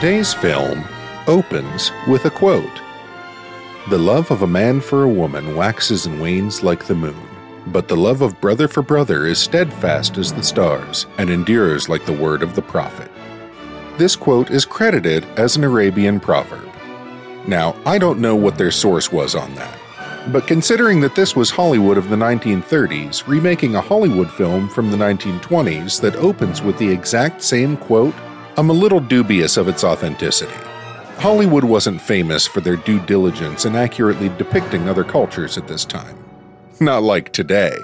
Today's film opens with a quote The love of a man for a woman waxes and wanes like the moon, but the love of brother for brother is steadfast as the stars and endures like the word of the prophet. This quote is credited as an Arabian proverb. Now, I don't know what their source was on that, but considering that this was Hollywood of the 1930s remaking a Hollywood film from the 1920s that opens with the exact same quote, I'm a little dubious of its authenticity. Hollywood wasn't famous for their due diligence in accurately depicting other cultures at this time. Not like today.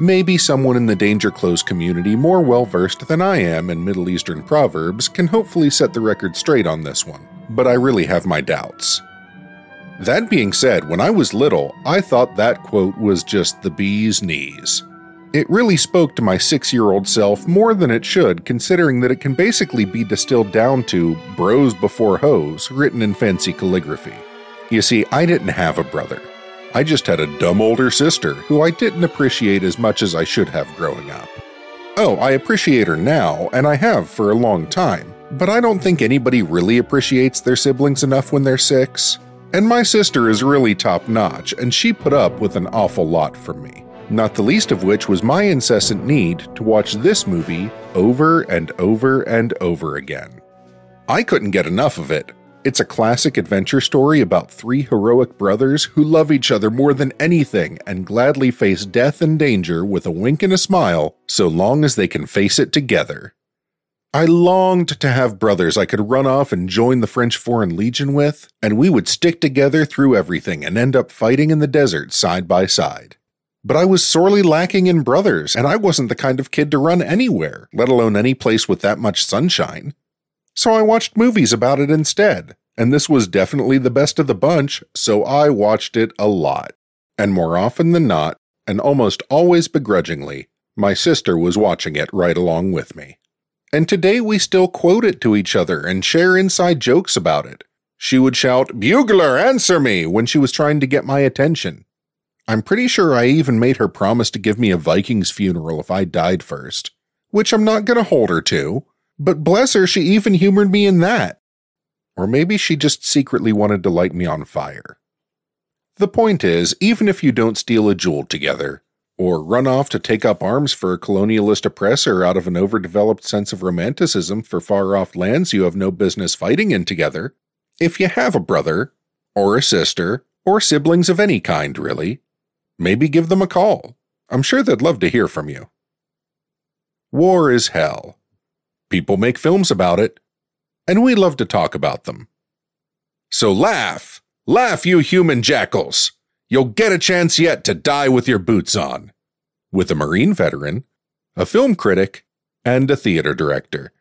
Maybe someone in the Danger Close community more well versed than I am in Middle Eastern proverbs can hopefully set the record straight on this one, but I really have my doubts. That being said, when I was little, I thought that quote was just the bee's knees. It really spoke to my six year old self more than it should, considering that it can basically be distilled down to bros before hoes written in fancy calligraphy. You see, I didn't have a brother. I just had a dumb older sister who I didn't appreciate as much as I should have growing up. Oh, I appreciate her now, and I have for a long time, but I don't think anybody really appreciates their siblings enough when they're six. And my sister is really top notch, and she put up with an awful lot from me. Not the least of which was my incessant need to watch this movie over and over and over again. I couldn't get enough of it. It's a classic adventure story about three heroic brothers who love each other more than anything and gladly face death and danger with a wink and a smile so long as they can face it together. I longed to have brothers I could run off and join the French Foreign Legion with, and we would stick together through everything and end up fighting in the desert side by side. But I was sorely lacking in brothers, and I wasn't the kind of kid to run anywhere, let alone any place with that much sunshine. So I watched movies about it instead, and this was definitely the best of the bunch, so I watched it a lot. And more often than not, and almost always begrudgingly, my sister was watching it right along with me. And today we still quote it to each other and share inside jokes about it. She would shout, Bugler, answer me, when she was trying to get my attention. I'm pretty sure I even made her promise to give me a Viking's funeral if I died first, which I'm not going to hold her to, but bless her, she even humored me in that. Or maybe she just secretly wanted to light me on fire. The point is, even if you don't steal a jewel together, or run off to take up arms for a colonialist oppressor out of an overdeveloped sense of romanticism for far off lands you have no business fighting in together, if you have a brother, or a sister, or siblings of any kind, really, maybe give them a call. I'm sure they'd love to hear from you. War is hell. People make films about it, and we love to talk about them. So laugh, laugh, you human jackals! You'll get a chance yet to die with your boots on. With a Marine veteran, a film critic, and a theater director.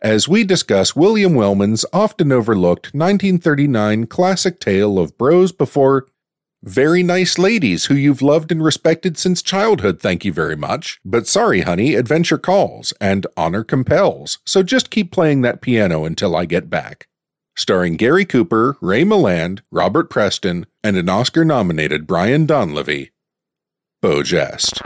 As we discuss William Wellman's often overlooked 1939 classic tale of bros before very nice ladies who you've loved and respected since childhood, thank you very much. But sorry, honey, adventure calls and honor compels, so just keep playing that piano until I get back starring Gary Cooper, Ray Milland, Robert Preston, and an Oscar nominated Brian Donlevy. Beau Geste.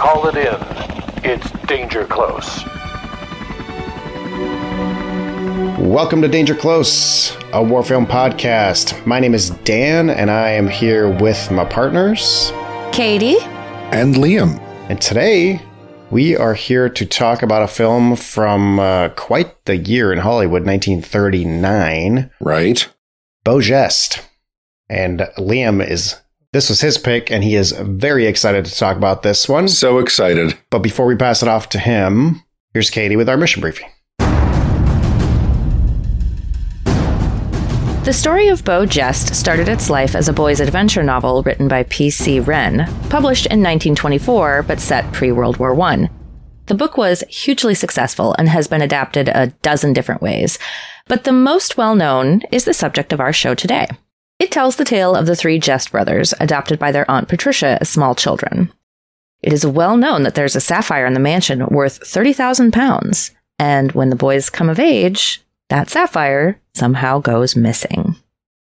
Call it in. It's danger close. Welcome to Danger Close, a war film podcast. My name is Dan, and I am here with my partners, Katie and Liam. And today we are here to talk about a film from uh, quite the year in Hollywood, 1939. Right. Beau Geste. And Liam is, this was his pick, and he is very excited to talk about this one. So excited. But before we pass it off to him, here's Katie with our mission briefing. The story of Beau Geste started its life as a boy's adventure novel written by P.C. Wren, published in 1924 but set pre World War I. The book was hugely successful and has been adapted a dozen different ways, but the most well known is the subject of our show today. It tells the tale of the three Geste brothers, adopted by their Aunt Patricia as small children. It is well known that there's a sapphire in the mansion worth 30,000 pounds. And when the boys come of age, that sapphire somehow goes missing.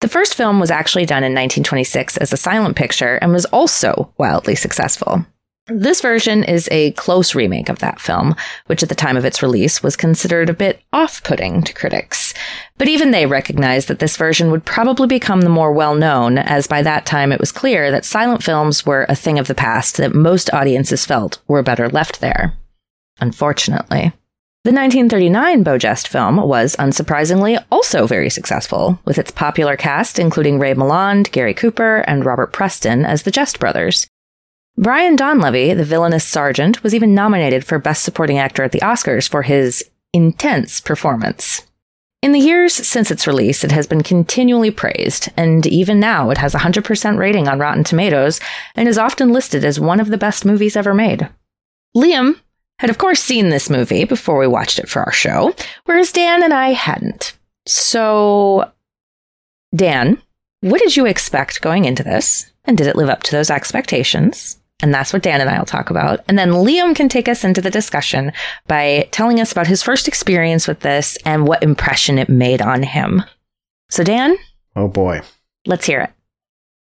The first film was actually done in 1926 as a silent picture and was also wildly successful. This version is a close remake of that film, which at the time of its release was considered a bit off putting to critics. But even they recognized that this version would probably become the more well known, as by that time it was clear that silent films were a thing of the past that most audiences felt were better left there. Unfortunately. The 1939 Beau Geste film was, unsurprisingly, also very successful, with its popular cast including Ray Milland, Gary Cooper, and Robert Preston as the Geste brothers. Brian Donlevy, the villainous sergeant, was even nominated for Best Supporting Actor at the Oscars for his intense performance. In the years since its release, it has been continually praised, and even now it has a 100% rating on Rotten Tomatoes and is often listed as one of the best movies ever made. Liam had, of course, seen this movie before we watched it for our show, whereas Dan and I hadn't. So, Dan, what did you expect going into this? And did it live up to those expectations? And that's what Dan and I will talk about. And then Liam can take us into the discussion by telling us about his first experience with this and what impression it made on him. So, Dan? Oh boy. Let's hear it.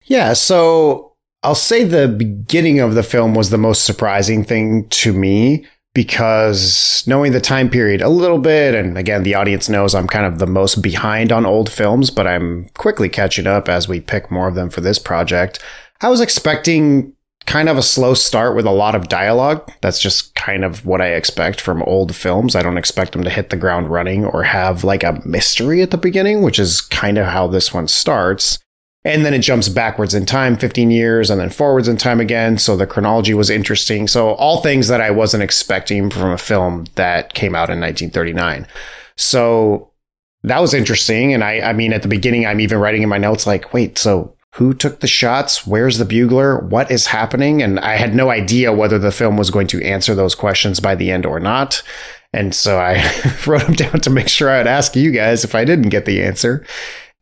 Yeah, so I'll say the beginning of the film was the most surprising thing to me because knowing the time period a little bit, and again, the audience knows I'm kind of the most behind on old films, but I'm quickly catching up as we pick more of them for this project. I was expecting kind of a slow start with a lot of dialogue. That's just kind of what I expect from old films. I don't expect them to hit the ground running or have like a mystery at the beginning, which is kind of how this one starts. And then it jumps backwards in time 15 years and then forwards in time again. So the chronology was interesting. So all things that I wasn't expecting from a film that came out in 1939. So that was interesting. And I, I mean, at the beginning, I'm even writing in my notes like, wait, so who took the shots? Where's the bugler? What is happening? And I had no idea whether the film was going to answer those questions by the end or not. And so I wrote them down to make sure I'd ask you guys if I didn't get the answer.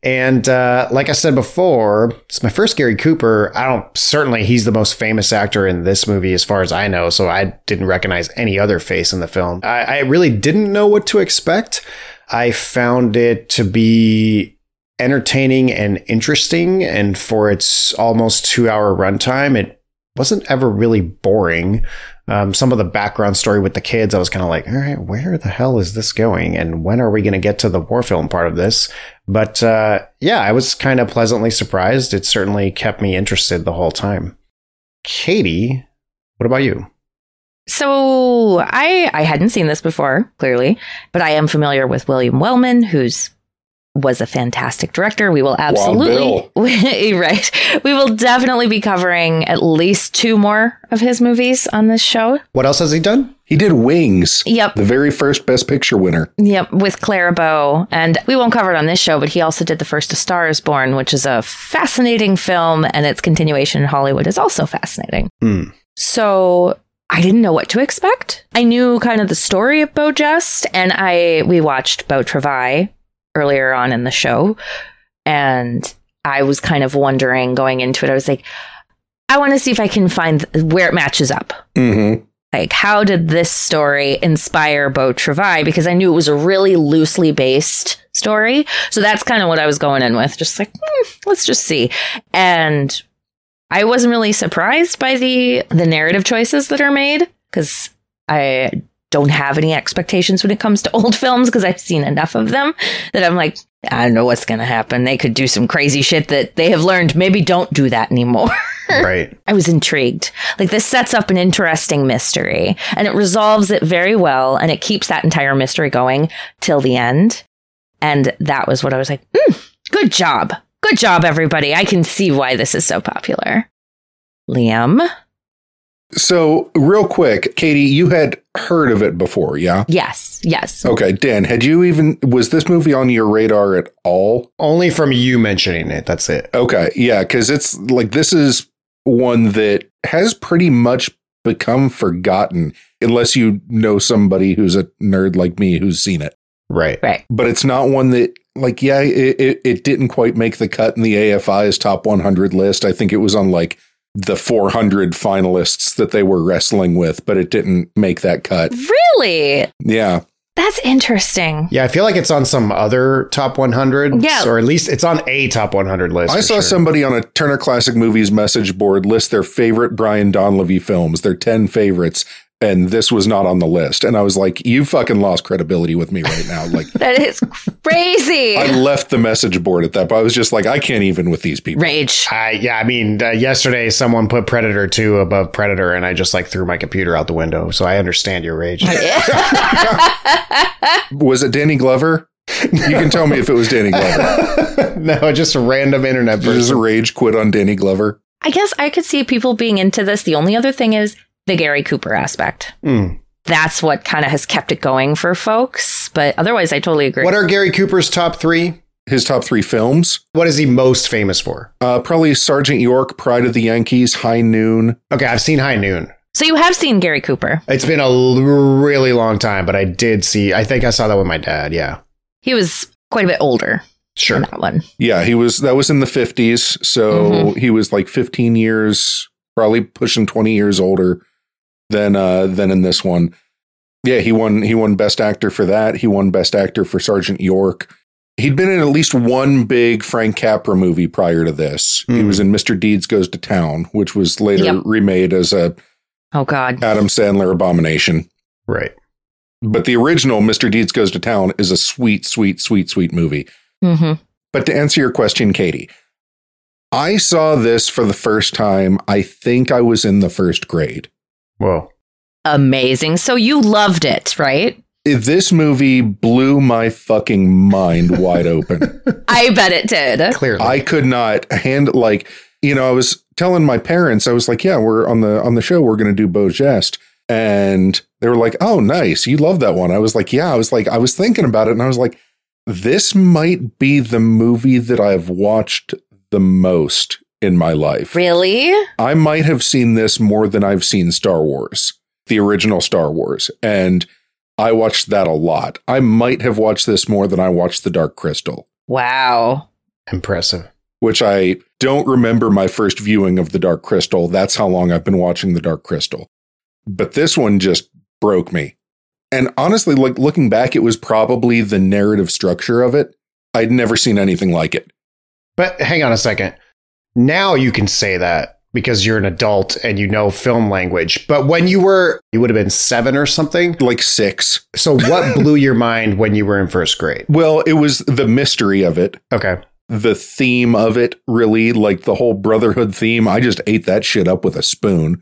And uh, like I said before, it's my first Gary Cooper. I don't certainly he's the most famous actor in this movie as far as I know. So I didn't recognize any other face in the film. I, I really didn't know what to expect. I found it to be entertaining and interesting. And for its almost two hour runtime, it wasn't ever really boring. Um, some of the background story with the kids, I was kind of like, all right, where the hell is this going? And when are we going to get to the war film part of this? But uh, yeah, I was kind of pleasantly surprised. It certainly kept me interested the whole time. Katie, what about you? So I I hadn't seen this before, clearly, but I am familiar with William Wellman, who's was a fantastic director. We will absolutely right. We will definitely be covering at least two more of his movies on this show. What else has he done? He did Wings. Yep. The very first Best Picture winner. Yep, with Clara Bow. And we won't cover it on this show, but he also did The First A Star is Born, which is a fascinating film, and its continuation in Hollywood is also fascinating. Mm. So I didn't know what to expect. I knew kind of the story of Beau Geste, and I we watched Beau Travail earlier on in the show. And I was kind of wondering going into it, I was like, I want to see if I can find where it matches up. Mm-hmm. Like, how did this story inspire Beau Travail? Because I knew it was a really loosely based story. So that's kind of what I was going in with. Just like, hmm, let's just see. And I wasn't really surprised by the the narrative choices that are made because I don't have any expectations when it comes to old films because I've seen enough of them that I'm like, I don't know what's going to happen. They could do some crazy shit that they have learned. Maybe don't do that anymore. Right. I was intrigued. Like this sets up an interesting mystery and it resolves it very well and it keeps that entire mystery going till the end. And that was what I was like, mm, good job. Good job, everybody. I can see why this is so popular. Liam? So, real quick, Katie, you had heard of it before, yeah? Yes, yes. Okay, Dan, had you even, was this movie on your radar at all? Only from you mentioning it. That's it. Okay, yeah, because it's like this is one that has pretty much become forgotten unless you know somebody who's a nerd like me who's seen it. Right. Right. But it's not one that, like, yeah, it, it, it didn't quite make the cut in the AFI's top 100 list. I think it was on like the 400 finalists that they were wrestling with, but it didn't make that cut. Really? Yeah. That's interesting. Yeah, I feel like it's on some other top 100. Yeah. Or at least it's on a top 100 list. I saw sure. somebody on a Turner Classic Movies message board list their favorite Brian Donlevy films, their 10 favorites, and this was not on the list. And I was like, you fucking lost credibility with me right now. Like, That is crazy. I left the message board at that, but I was just like, I can't even with these people. Rage. I, yeah, I mean, uh, yesterday someone put Predator 2 above Predator, and I just like threw my computer out the window. So I understand your rage. Was it Danny Glover? You can tell me if it was Danny Glover. no, just a random internet There's a rage quit on Danny Glover. I guess I could see people being into this. The only other thing is the Gary Cooper aspect. Hmm. That's what kind of has kept it going for folks. But otherwise, I totally agree. What are Gary Cooper's top three? His top three films, What is he most famous for? uh, probably Sergeant York, Pride of the Yankees, High Noon. Okay, I've seen High Noon. so you have seen Gary Cooper. It's been a l- really long time, but I did see. I think I saw that with my dad. Yeah, He was quite a bit older sure. in that one. Yeah, he was. That was in the fifties, so he was like fifteen years, probably pushing twenty years older than uh than in this one. Yeah, he won. He won Best Actor for that. He won Best Actor for Sergeant York. He'd been in at least one big Frank Capra movie prior to this. He Hmm. was in Mr. Deeds Goes to Town, which was later Yep. remade as a Oh, God. Adam Sandler abomination. Right. But the original Mr. Deeds Goes to Town is a sweet, sweet, sweet, sweet movie. hmm But to answer your question, Katie, I saw this for the first time. I think I was in the first grade. Whoa. Amazing. So you loved it, right? This movie blew my fucking mind wide open. I bet it did. Clearly. I could not hand like, you know, I was telling my parents, I was like, yeah, we're on the on the show, we're gonna do Beau Geste. And they were like, oh, nice. You love that one. I was like, yeah. I was like, I was thinking about it and I was like, this might be the movie that I've watched the most in my life. Really? I might have seen this more than I've seen Star Wars, the original Star Wars. And I watched that a lot. I might have watched this more than I watched The Dark Crystal, Wow. Impressive. which I don't remember my first viewing of The Dark Crystal. That's how long I've been watching The Dark Crystal. But this one just broke me. And honestly, like looking back, it was probably the narrative structure of it. I'd never seen anything like it. But hang on a second. Now you can say that because you're an adult and you know film language. But when you were, you would have been seven or something. Like six. So what blew your mind when you were in first grade? Well, it was the mystery of it. Okay. the theme of it really like the whole brotherhood theme i just ate that shit up with a spoon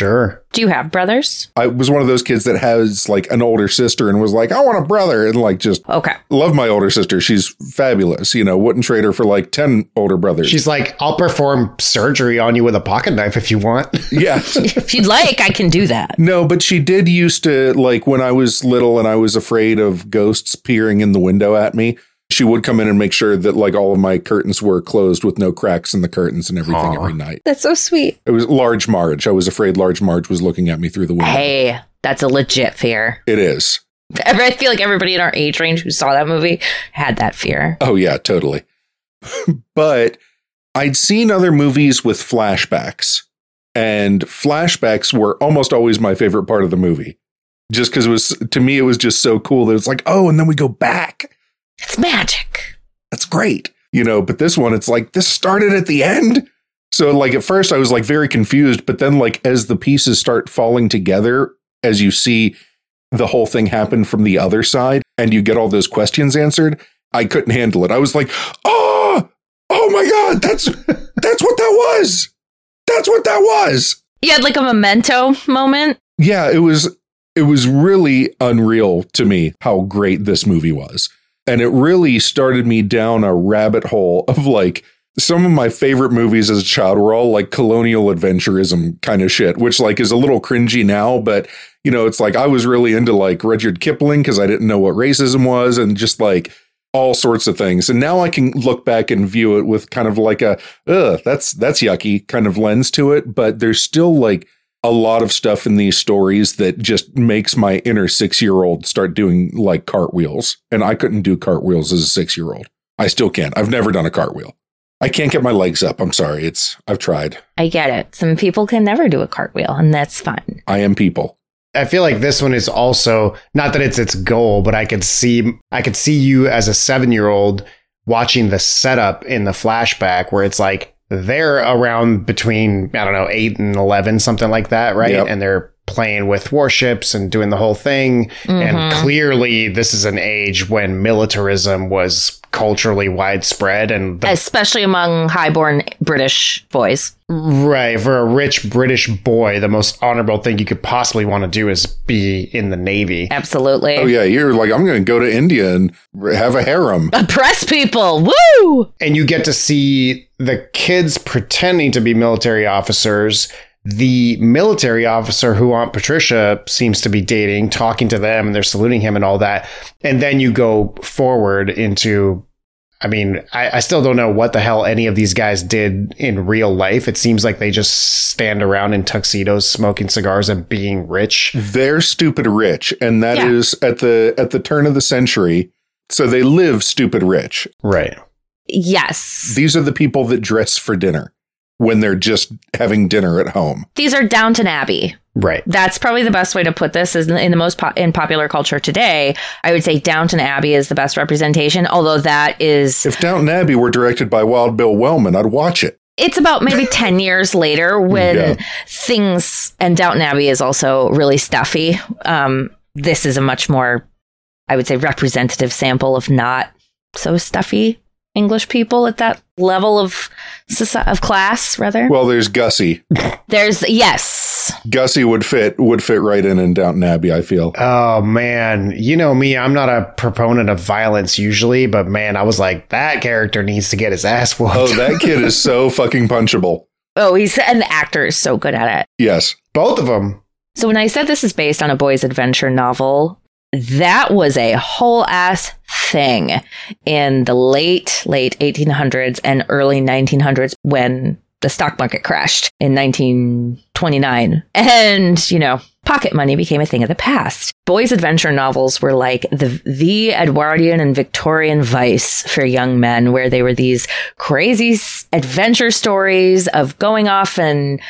Sure. Do you have brothers? i was one of those kids that has like an older sister and was like i want a brother and like just Okay. love my older sister she's fabulous you know wouldn't trade her for like 10 older brothers She's like, I'll perform surgery on you with a pocket knife if you want. yeah If you'd like, I can do that. no but she did used to like when i was little and i was afraid of ghosts peering in the window at me she would come in and make sure that like all of my curtains were closed with no cracks in the curtains and everything Aw. every night That's so sweet. it was large marge i was afraid large marge was looking at me through the window Hey, that's a legit fear. it is I feel like everybody in our age range who saw that movie had that fear. Oh yeah, totally. but I'd seen other movies with flashbacks, and flashbacks were almost always my favorite part of the movie. Just because it was to me, it was just so cool that it's like, oh, and then we go back. It's magic. That's great, you know. But this one, it's like this started at the end. So like at first, I was like very confused, but then like as the pieces start falling together, as you see the whole thing happen from the other side, and you get all those questions answered, I couldn't handle it. I was like, oh, oh my god, that's that's what that was. That's what that was. You had like a memento moment. Yeah, it was it was really unreal to me how great this movie was. And it really started me down a rabbit hole of like some of my favorite movies as a child were all like colonial adventurism kind of shit, which like is a little cringy now, but you know, it's like I was really into like Rudyard Kipling because I didn't know what racism was and just like all sorts of things. And now I can look back and view it with kind of like a, ugh, that's that's yucky kind of lens to it. But there's still like a lot of stuff in these stories that just makes my inner six year old start doing like cartwheels. And I couldn't do cartwheels as a six year old. I still can't. I've never done a cartwheel. I can't get my legs up. I'm sorry. It's I've tried. I get it. Some people can never do a cartwheel, and that's fine. I am people. I feel like this one is also not that it's its goal, but I could see I could see you as a seven year old watching the setup in the flashback where it's like they're around between I don't know eight and eleven, something like that, right? Yep. And they're playing with warships and doing the whole thing. And Mhm. clearly, this is an age when militarism was culturally widespread, and the Especially among highborn British boys. Right. For a rich British boy, the most honorable thing you could possibly want to do is be in the Navy. Absolutely. Oh yeah, you're like I'm going to go to India and have a harem. Oppress people. Woo! And you get to see the kids pretending to be military officers. The military officer who Aunt Patricia seems to be dating, talking to them, and they're saluting him and all that. And then you go forward into I mean, I, I still don't know what the hell any of these guys did in real life. It seems like they just stand around in tuxedos, smoking cigars, and being rich. They're stupid rich, and that is Yeah. at the at the turn of the century. So they live stupid rich. Right. Yes. These are the people that dress for dinner when they're just having dinner at home. These are Downton Abbey. Right. That's probably the best way to put this. Is in the- most po- in popular culture today, I would say Downton Abbey is the best representation. Although that is, If Downton Abbey were directed by Wild Bill Wellman, I'd watch it. it's about maybe ten years later when Yeah. things and Downton Abbey is also really stuffy. Um, this is a much more, I would say, representative sample of not so stuffy English people at that level of soci- of class. Rather, Well, there's Gussie. there's yes, Gussie would fit would fit right in in Downton Abbey. I feel. Oh man, you know me, I'm not a proponent of violence usually, but man, I was like, that character needs to get his ass whooped. Oh, that kid is so fucking punchable. oh, he's and the actor is so good at it. Yes. Both of them. So when I said this is based on a boy's adventure novel, that was a whole ass thing in the late late 1800s and early 1900s when the stock market crashed in 1929 and you know pocket money became a thing of the past. Boys adventure novels were like the the edwardian and victorian vice for young men where they were these crazy adventure stories of going off and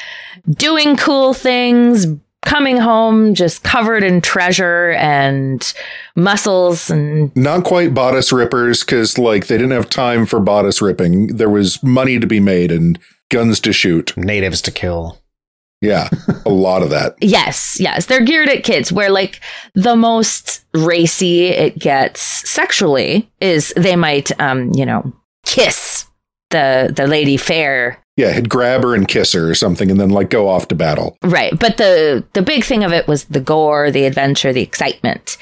doing cool things, coming home just covered in treasure and muscles and Not quite bodice rippers because like they didn't have time for bodice ripping. There was money to be made and guns to shoot. Natives to kill. Yeah, a lot of that. yes, yes, they're geared at kids where like the most racy it gets sexually is they might um, you know, kiss the the lady fair Yeah, he'd grab her and kiss her or something, and then like go off to battle. Right. But the the big thing of it was the gore, the adventure, the excitement.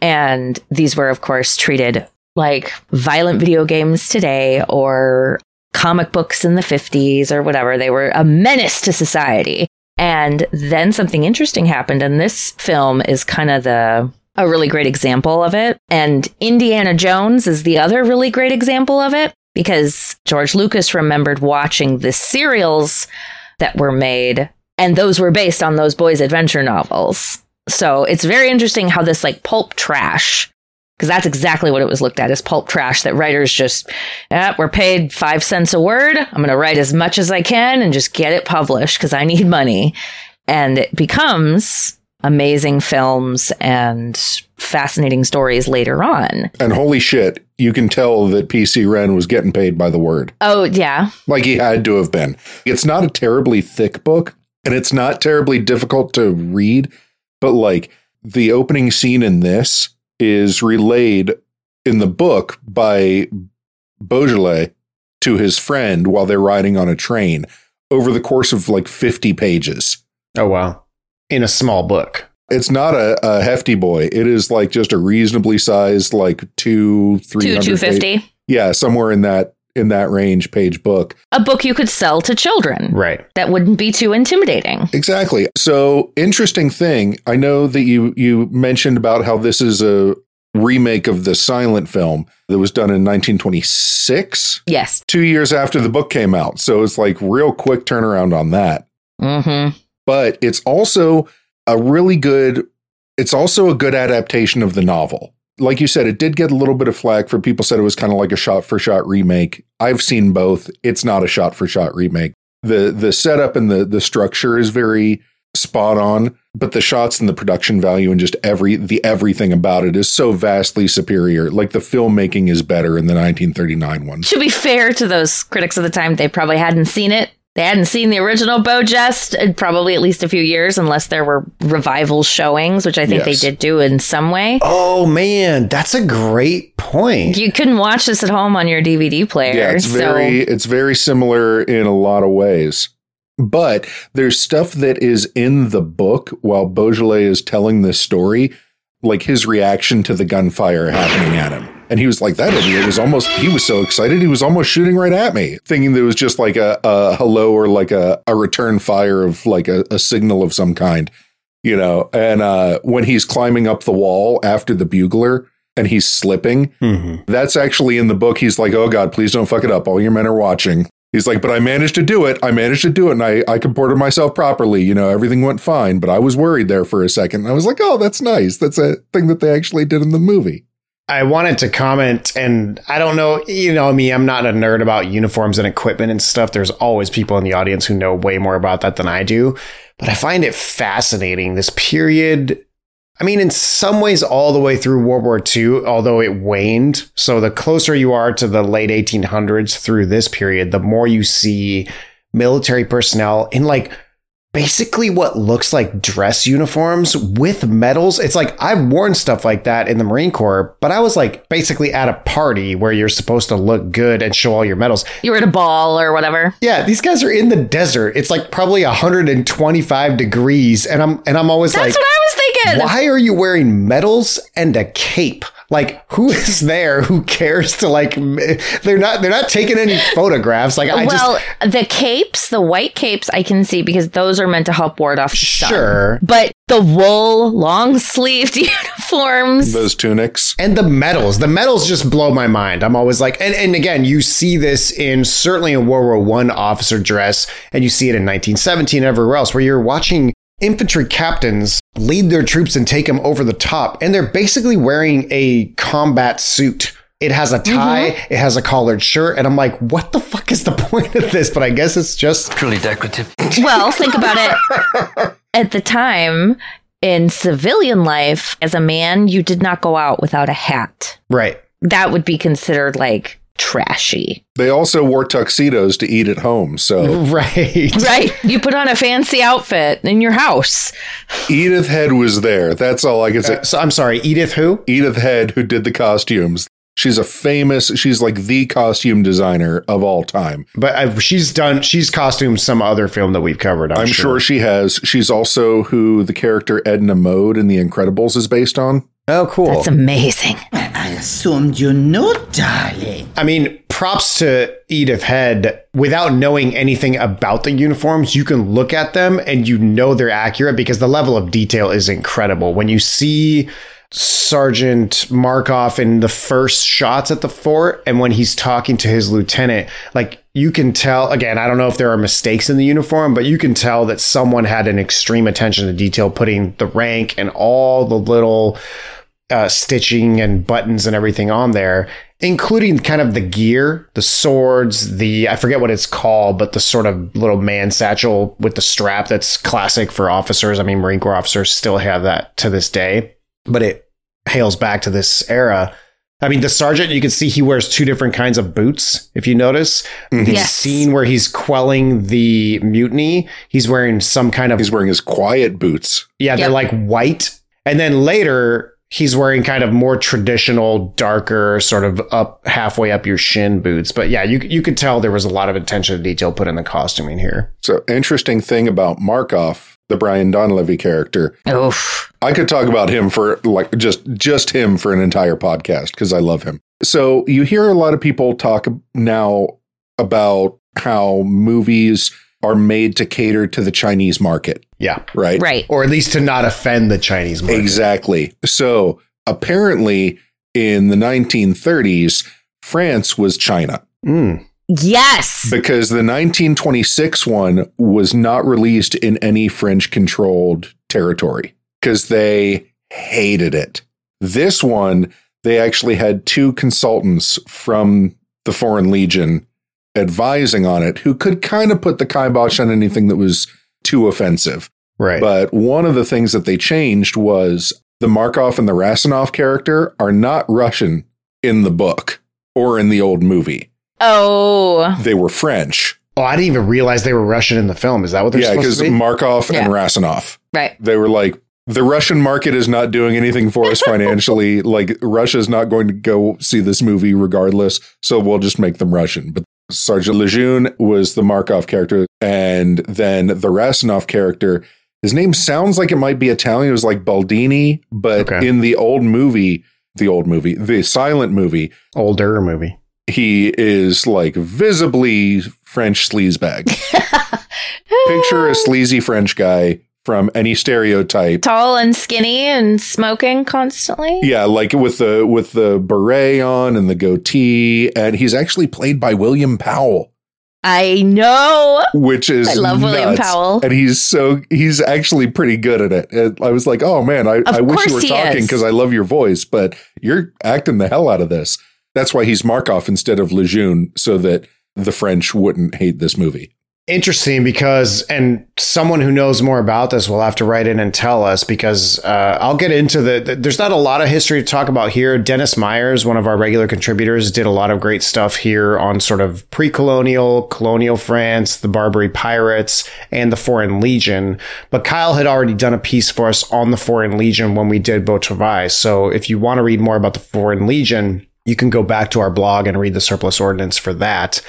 And these were of course treated like violent video games today or comic books in the 50s or whatever. They were a menace to society. And then something interesting happened and this film is kind of the a really great example of it. And Indiana Jones is the other really great example of it because George Lucas remembered watching the serials that were made and those were based on those boys adventure novels. So it's very interesting how this like pulp trash because that's exactly what it was looked at as pulp trash that writers just eh, we're paid five cents a word. I'm going to write as much as i can and just get it published because i need money. And it becomes amazing films and fascinating stories later on And holy shit, you can tell that PC Wren was getting paid by the word. oh yeah Like he had to have been. It's not a terribly thick book, and it's not terribly difficult to read, but like the opening scene in this is relayed in the book by Beaujolais to his friend while they're riding on a train over the course of like 50 pages. Oh wow. In a small book. It's not a, a hefty boy. It is like just a reasonably sized, like two, three two hundred. 250 Yeah, somewhere in that in that range page book. a book you could sell to children Right. that wouldn't be too intimidating Exactly. So interesting thing. I know that you you mentioned about how this is a remake of the silent film that was done in 1926, yes two years after the book came out. So it's like real quick turnaround on that. mm-hmm But it's also a really good. It's also a good adaptation of the novel. like you said, it did get a little bit of flack for people said it was kind of like a shot for shot remake. I've seen both. It's not a shot for shot remake. The the setup and the the structure is very spot on, but the shots and the production value and just every the everything about it is so vastly superior. Like the filmmaking is better in the 1939 one. To be fair to those critics of the time, they probably hadn't seen it. They hadn't seen the original Beau Geste in probably at least a few years, unless there were revival showings, which I think Yes. they did do in some way. Oh man, that's a great point. You couldn't watch this at home on your DVD player. Yeah, it's so very it's very similar in a lot of ways. But there's stuff that is in the book while Beaujolais is telling this story, like his reaction to the gunfire happening at him. And he was like, that idiot was almost, he was so excited, he was almost shooting right at me, thinking there was just like a, a hello or like a, a return fire of like a, a signal of some kind, you know. And uh, when he's climbing up the wall after the bugler and he's slipping, Mhm. that's actually in the book. He's like, oh God, please don't fuck it up. All your men are watching. He's like, but I managed to do it. I managed to do it. And I, I comported myself properly. You know, everything went fine, but I was worried there for a second. I was like, oh, that's nice. That's a thing that they actually did in the movie. I wanted to comment, and I don't know, you know me, I'm not a nerd about uniforms and equipment and stuff. There's always people in the audience who know way more about that than I do. But I find it fascinating. This period, I mean, in some ways, all the way through World War II, although it waned. So the closer you are to the late 1800s through this period, the more you see military personnel in like basically what looks like dress uniforms with medals. It's like I've worn stuff like that in the Marine Corps, but I was like basically at a party where you're supposed to look good and show all your medals. you were at a ball or whatever. Yeah, these guys are in the desert. It's like probably 125 degrees and I'm and I'm always That's like what I was thinking. why are you wearing medals and a cape? Like who is there who cares to like they're not they're not taking any photographs. Like I well, just the capes, the white capes, I can see because those are meant to help ward off the sun. sure. But the wool, long sleeved uniforms. Those tunics. and the medals the medals just blow my mind i'm always like and, and again you see this in certainly in world war one officer dress and you see it in 1917 and everywhere else where you're watching infantry captains lead their troops and take them over the top and they're basically wearing a combat suit it has a mm-hmm. tie it has a collared shirt and i'm like what the fuck is the point of this but i guess it's just Truly decorative. well, think about it. At the time, in civilian life, as a man, you did not go out without a hat. right That would be considered like trashy. They also wore tuxedos to eat at home. So right Right. You put on a fancy outfit in your house. Edith Head was there. That's all I can say. so i'm sorry edith who Edith Head, who did the costumes. She's a famous, she's like the costume designer of all time. but uh, she's done she's costumed some other film that we've covered i'm, I'm sure she has. She's also who the character Edna Mode in The Incredibles is based on. Oh cool That's amazing. I assumed you knew, darling. I mean, props to Edith Head. Without knowing anything about the uniforms, you can look at them and you know they're accurate because the level of detail is incredible. When you see Sergeant Markov in the first shots at the fort and when he's talking to his lieutenant, like you can tell again, I don't know if there are mistakes in the uniform, but you can tell that someone had an extreme attention to detail putting the rank and all the little uh, stitching and buttons and everything on there, including kind of the gear, the swords, the I forget what it's called, but the sort of little man satchel with the strap that's classic for officers. I mean, Marine Corps officers still have that to this day, but it hails back to this era. I mean, the sergeant, you can see he wears two different kinds of boots. If you notice, the Yes. scene where he's quelling the mutiny, he's wearing some kind of He's wearing his quiet boots. yeah, they're like white. And then later, he's wearing kind of more traditional, darker, sort of up halfway up your shin boots. But yeah, you you could tell there was a lot of attention to detail put in the costuming here. So, interesting thing about Markov, the Brian Donlevy character, Oof. I could talk about him for like just just him for an entire podcast because I love him. So you hear a lot of people talk now about how movies are made to cater to the Chinese market, Yeah, right? Right. or at least to not offend the Chinese market. Exactly. So apparently in the 1930s, France was China Mm. Yes. because the 1926 one was not released in any French controlled territory because they hated it. This one, they actually had two consultants from the Foreign Legion advising on it who could kind of put the kibosh on anything that was too offensive. Right. But one of the things that they changed was the Markov and the Rasinoff character are not Russian in the book or in the old movie. Oh, They were French. oh, I didn't even realize they were Russian in the film. Is that what they're yeah, supposed because to be? Markov Yeah. and Rasinoff. right. They were like, the Russian market is not doing anything for us financially. like, Russia's not going to go see this movie regardless. So we'll just make them Russian. But Sergeant Lejeune was the Markov character. And then the Rasinoff character, his name sounds like it might be Italian. It was like Boldini. But Okay. in the old movie, the old movie, the silent movie, Older movie. he is like visibly French sleazebag. Picture a sleazy French guy from any stereotype. Tall and skinny and smoking constantly. Yeah, like with the with the beret on and the goatee, and he's actually played by William Powell, I know. which is I love William. Powell. and he's so he's actually pretty good at it. And I was like, oh man, I, I wish you were talking because I love your voice, but you're acting the hell out of this. That's why he's Markov instead of Lejeune, so that the French wouldn't hate this movie. Interesting because, and someone who knows more about this will have to write in and tell us because uh, I'll get into the, the- There's not a lot of history to talk about here. Dennis Myers, one of our regular contributors, did a lot of great stuff here on sort of pre colonial, colonial France, the Barbary Pirates, and the Foreign Legion. But Kyle had already done a piece for us on the Foreign Legion when we did Beau Travail. So if you want to read more about the Foreign Legion, you can go back to our blog and read the surplus ordinance for that.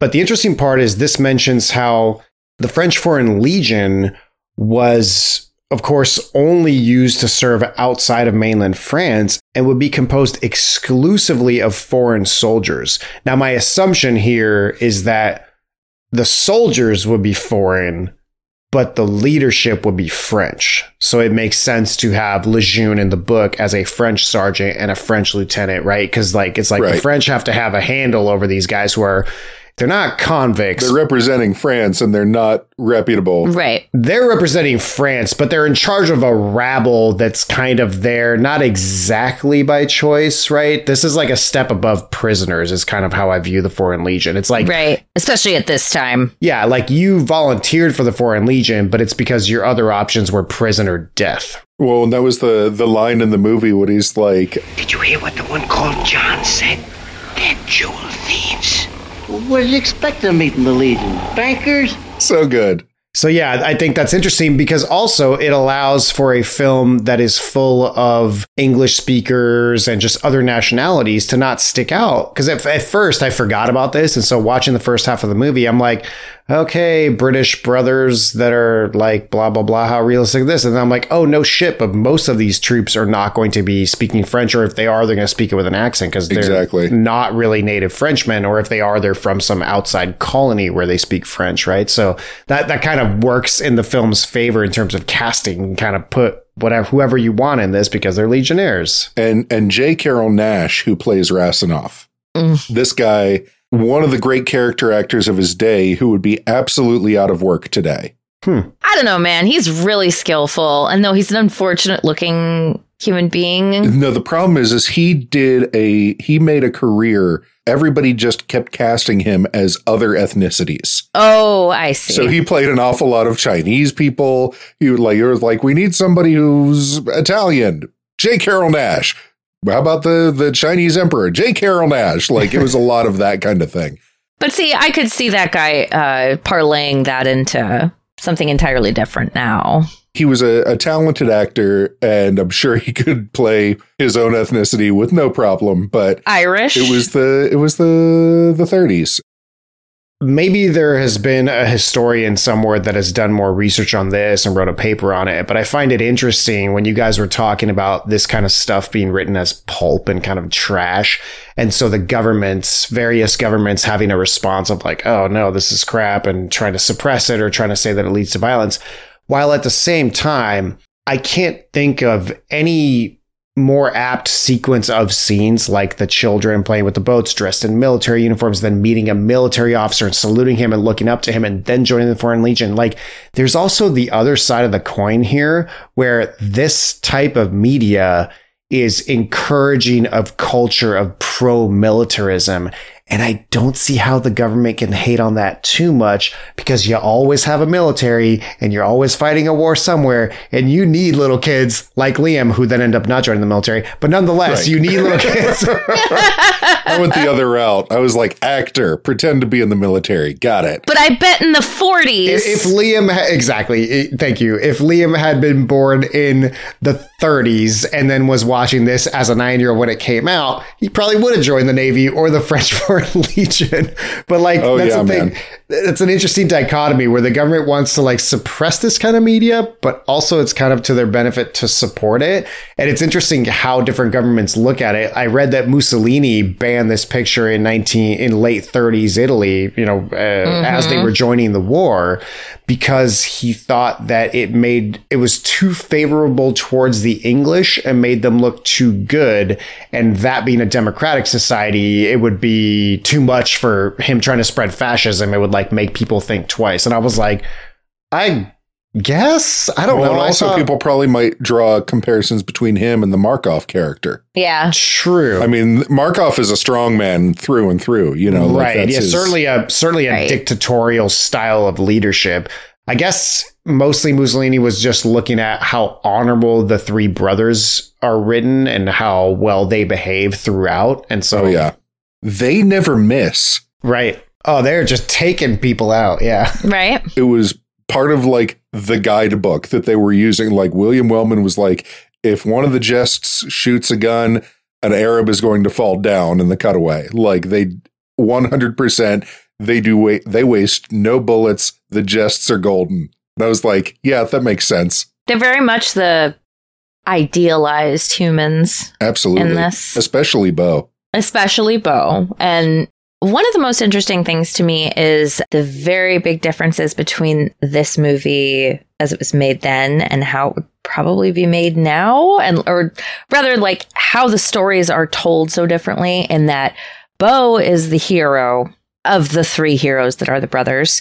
But the interesting part is this mentions how the French Foreign Legion was, of course, only used to serve outside of mainland France and would be composed exclusively of foreign soldiers. Now, my assumption here is that the soldiers would be foreign, but the leadership would be French. So it makes sense to have Lejeune in the book as a French sergeant and a French lieutenant, right? Because like it's like the French have to have a handle over these guys who are they're not convicts. They're representing France and they're not reputable. Right. they're representing France, but they're in charge of a rabble that's kind of there, not exactly by choice, right? This is like a step above prisoners, is kind of how I view the Foreign Legion. It's like, Right. Especially at this time. yeah, like you volunteered for the Foreign Legion, but it's because your other options were prison or death. Well, and that was the the line in the movie when he's like, Did you hear what the one called John said? They're jewel thieves. What did you expect to meet in the Legion? Bankers? so good. So yeah, I think that's interesting because also it allows for a film that is full of English speakers and just other nationalities to not stick out. Because at, at first I forgot about this, and so watching the first half of the movie, I'm like, okay, British brothers that are like blah blah blah, how realistic is this? And then I'm like, oh no shit, but most of these troops are not going to be speaking French, or if they are, they're going to speak it with an accent because they're Exactly. not really native Frenchmen, or if they are, they're from some outside colony where they speak French, right? So that that kind of works in the film's favor in terms of casting, and kind of put whatever whoever you want in this because they're legionnaires. And and J. Carrol Naish, who plays Rasinoff, mm. this guy, one of the great character actors of his day, who would be absolutely out of work today. Hmm. I don't know, man. He's really skillful. And though he's an unfortunate looking human being, No, the problem is, is he did a he made a career. Everybody just kept casting him as other ethnicities. oh, I see. So he played an awful lot of Chinese people. He would like, it was like, we need somebody who's Italian. J. Carrol Naish. How about the the Chinese emperor, J. Carrol Naish? Like it was a lot of that kind of thing. but see, I could see that guy uh, parlaying that into something entirely different now. He was a, a talented actor, and I'm sure he could play his own ethnicity with no problem. But Irish. it was the it was the the 30s. Maybe there has been a historian somewhere that has done more research on this and wrote a paper on it, but I find it interesting when you guys were talking about this kind of stuff being written as pulp and kind of trash. And so the governments, various governments having a response of like, oh no, this is crap and trying to suppress it or trying to say that it leads to violence. While at the same time, I can't think of any more apt sequence of scenes like the children playing with the boats dressed in military uniforms, then meeting a military officer and saluting him and looking up to him and then joining the Foreign Legion. Like there's also the other side of the coin here where this type of media is encouraging of culture of pro militarism. And I don't see how the government can hate on that too much because you always have a military and you're always fighting a war somewhere and you need little kids like Liam who then end up not joining the military. But nonetheless, Right. you need little kids. I went the other route. I was like, actor, pretend to be in the military. Got it. But I bet in the 40s. if, if Liam, ha- exactly, thank you. If Liam had been born in the 30s and then was watching this as a nine year old when it came out, he probably would have joined the Navy or the French Foreign Legion. But like, Oh, that's yeah, the thing. man. It's an interesting dichotomy where the government wants to like suppress this kind of media, but also it's kind of to their benefit to support it. And it's interesting how different governments look at it. I read that Mussolini banned this picture in 19 in late 30s Italy, you know, uh, as they were joining the war because he thought that it made it was too favorable towards the English and made them look too good and that being a democratic society it would be too much for him trying to spread fascism it would like make people think twice and I was like I guess I don't Well, know and also, saw- people probably might draw comparisons between him and the Markoff character. yeah. true I mean, Markoff is a strong man through and through. You know, like right that's yeah his- certainly a certainly a Right. dictatorial style of leadership i guess mostly mussolini was just looking at how honorable the three brothers are written and how well they behave throughout and so Oh yeah, they never miss. right oh they're just taking people out yeah Right. It was part of like the guidebook that they were using. Like William Wellman was like, if one of the Gestes shoots a gun, an Arab is going to fall down in the cutaway. Like they, one hundred percent, they do wait. They waste no bullets. The Gestes are golden. And I was like, yeah, that makes sense. They're very much the idealized humans, Absolutely, In this. especially Beau. Especially Beau. And one of the most interesting things to me is the very big differences between this movie as it was made then and how it would probably be made now and or rather like how the stories are told so differently in that Beau is the hero of the three heroes that are the brothers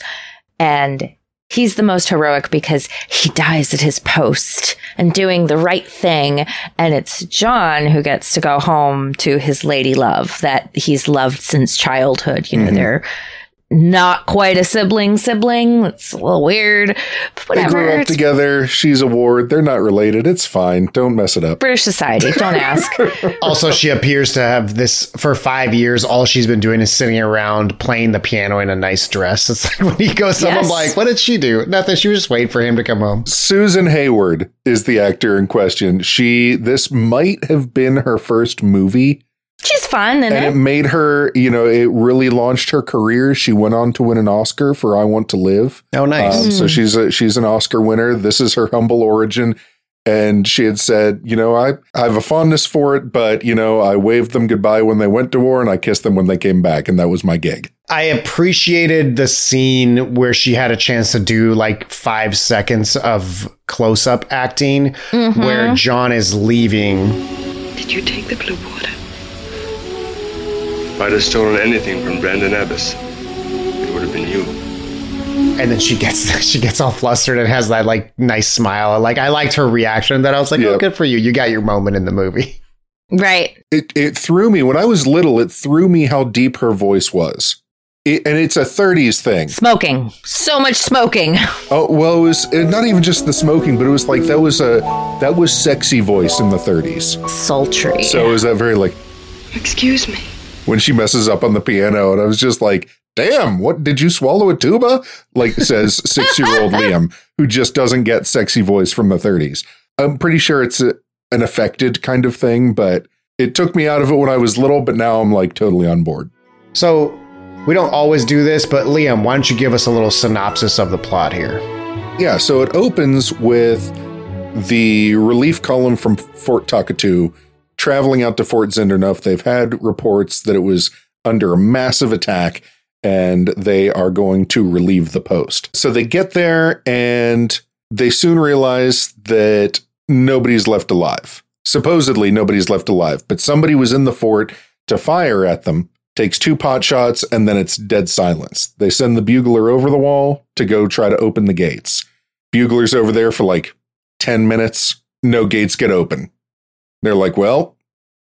and he's the most heroic because he dies at his post and doing the right thing and it's John who gets to go home to his lady love that he's loved since childhood you know Mhm. they're not quite a sibling sibling it's a little weird but They grew up It's together. She's a ward. They're not related. It's fine. Don't mess it up. British society don't ask also she appears to have this for five years all she's been doing is sitting around playing the piano in a nice dress it's like when he goes home i'm like what did she do nothing she was just waiting for him to come home Susan Hayward is the actor in question. She this might have been her first movie she's fun isn't and it it made her, you know, it really launched her career. She went on to win an Oscar for I Want to Live. oh nice Um, so she's a she's an Oscar winner. This is her humble origin. And she had said, you know, I, I have a fondness for it, but you know, I waved them goodbye when they went to war and I kissed them when they came back, and that was my gig. I appreciated the scene where she had a chance to do like five seconds of close up acting Mhm. where John is leaving. Did you take the blue water? If I'd have stolen anything from Brandon Abbas, it would have been you. And then she gets she gets all flustered and has that like nice smile. Like I liked her reaction that I was like, oh, good for you. You got your moment in the movie. right it it threw me when I was little. It threw me how deep her voice was, it, and it's a '30s thing. smoking so much smoking Oh well, it was not even just the smoking, but it was like that was a that was sexy voice in the '30s. sultry So it was that very like Excuse me. When she messes up on the piano, and I was just like, "Damn, what did you swallow a tuba?" Like says six year old Liam, who just doesn't get sexy voice from the '30s. I'm pretty sure it's a, an affected kind of thing, but it took me out of it when I was little. But now I'm like totally on board. So we don't always do this, but Liam, why don't you give us a little synopsis of the plot here? Yeah, so it opens with the relief column from Fort Tokotu traveling out to Fort Zinderneuf. They've had reports that it was under a massive attack and they are going to relieve the post. So they get there and they soon realize that nobody's left alive. Supposedly, nobody's left alive, but somebody was in the fort to fire at them, takes two pot shots, and then it's dead silence. They send the bugler over the wall to go try to open the gates. Bugler's over there for like 10 minutes. No gates get open. They're like, well,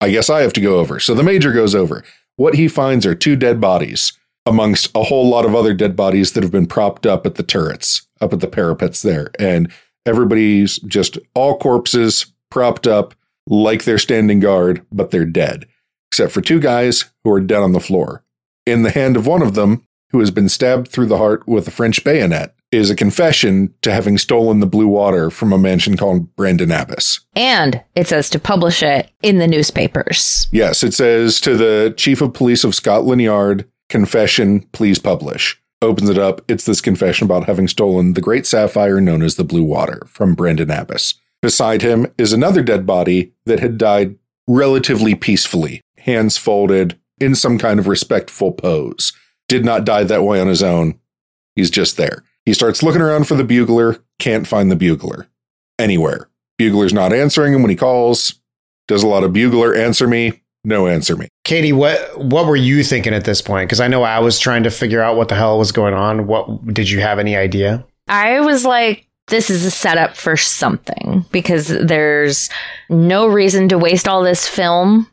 I guess I have to go over. So the major goes over. What he finds are two dead bodies amongst a whole lot of other dead bodies that have been propped up at the turrets, up at the parapets there. And everybody's just all corpses propped up like they're standing guard, but they're dead, except for two guys who are dead on the floor. In the hand of one of them, who has been stabbed through the heart with a French bayonet, is a confession to having stolen the blue water from a mansion called Brandon Abbas. And it says to publish it in the newspapers. Yes, it says to the Chief of Police of Scotland Yard, confession, please publish. Opens it up. It's this confession about having stolen the great sapphire known as the blue water from Brandon Abbas. Beside him is another dead body that had died relatively peacefully, hands folded in some kind of respectful pose. Did not die that way on his own. He's just there. He starts looking around for the bugler, can't find the bugler anywhere. Bugler's not answering him when he calls. Does a lot of bugler answer me? No answer me. Katie, what what were you thinking at this point? Because I know I was trying to figure out what the hell was going on. What did you have any idea? I was like, this is a setup for something because there's no reason to waste all this film.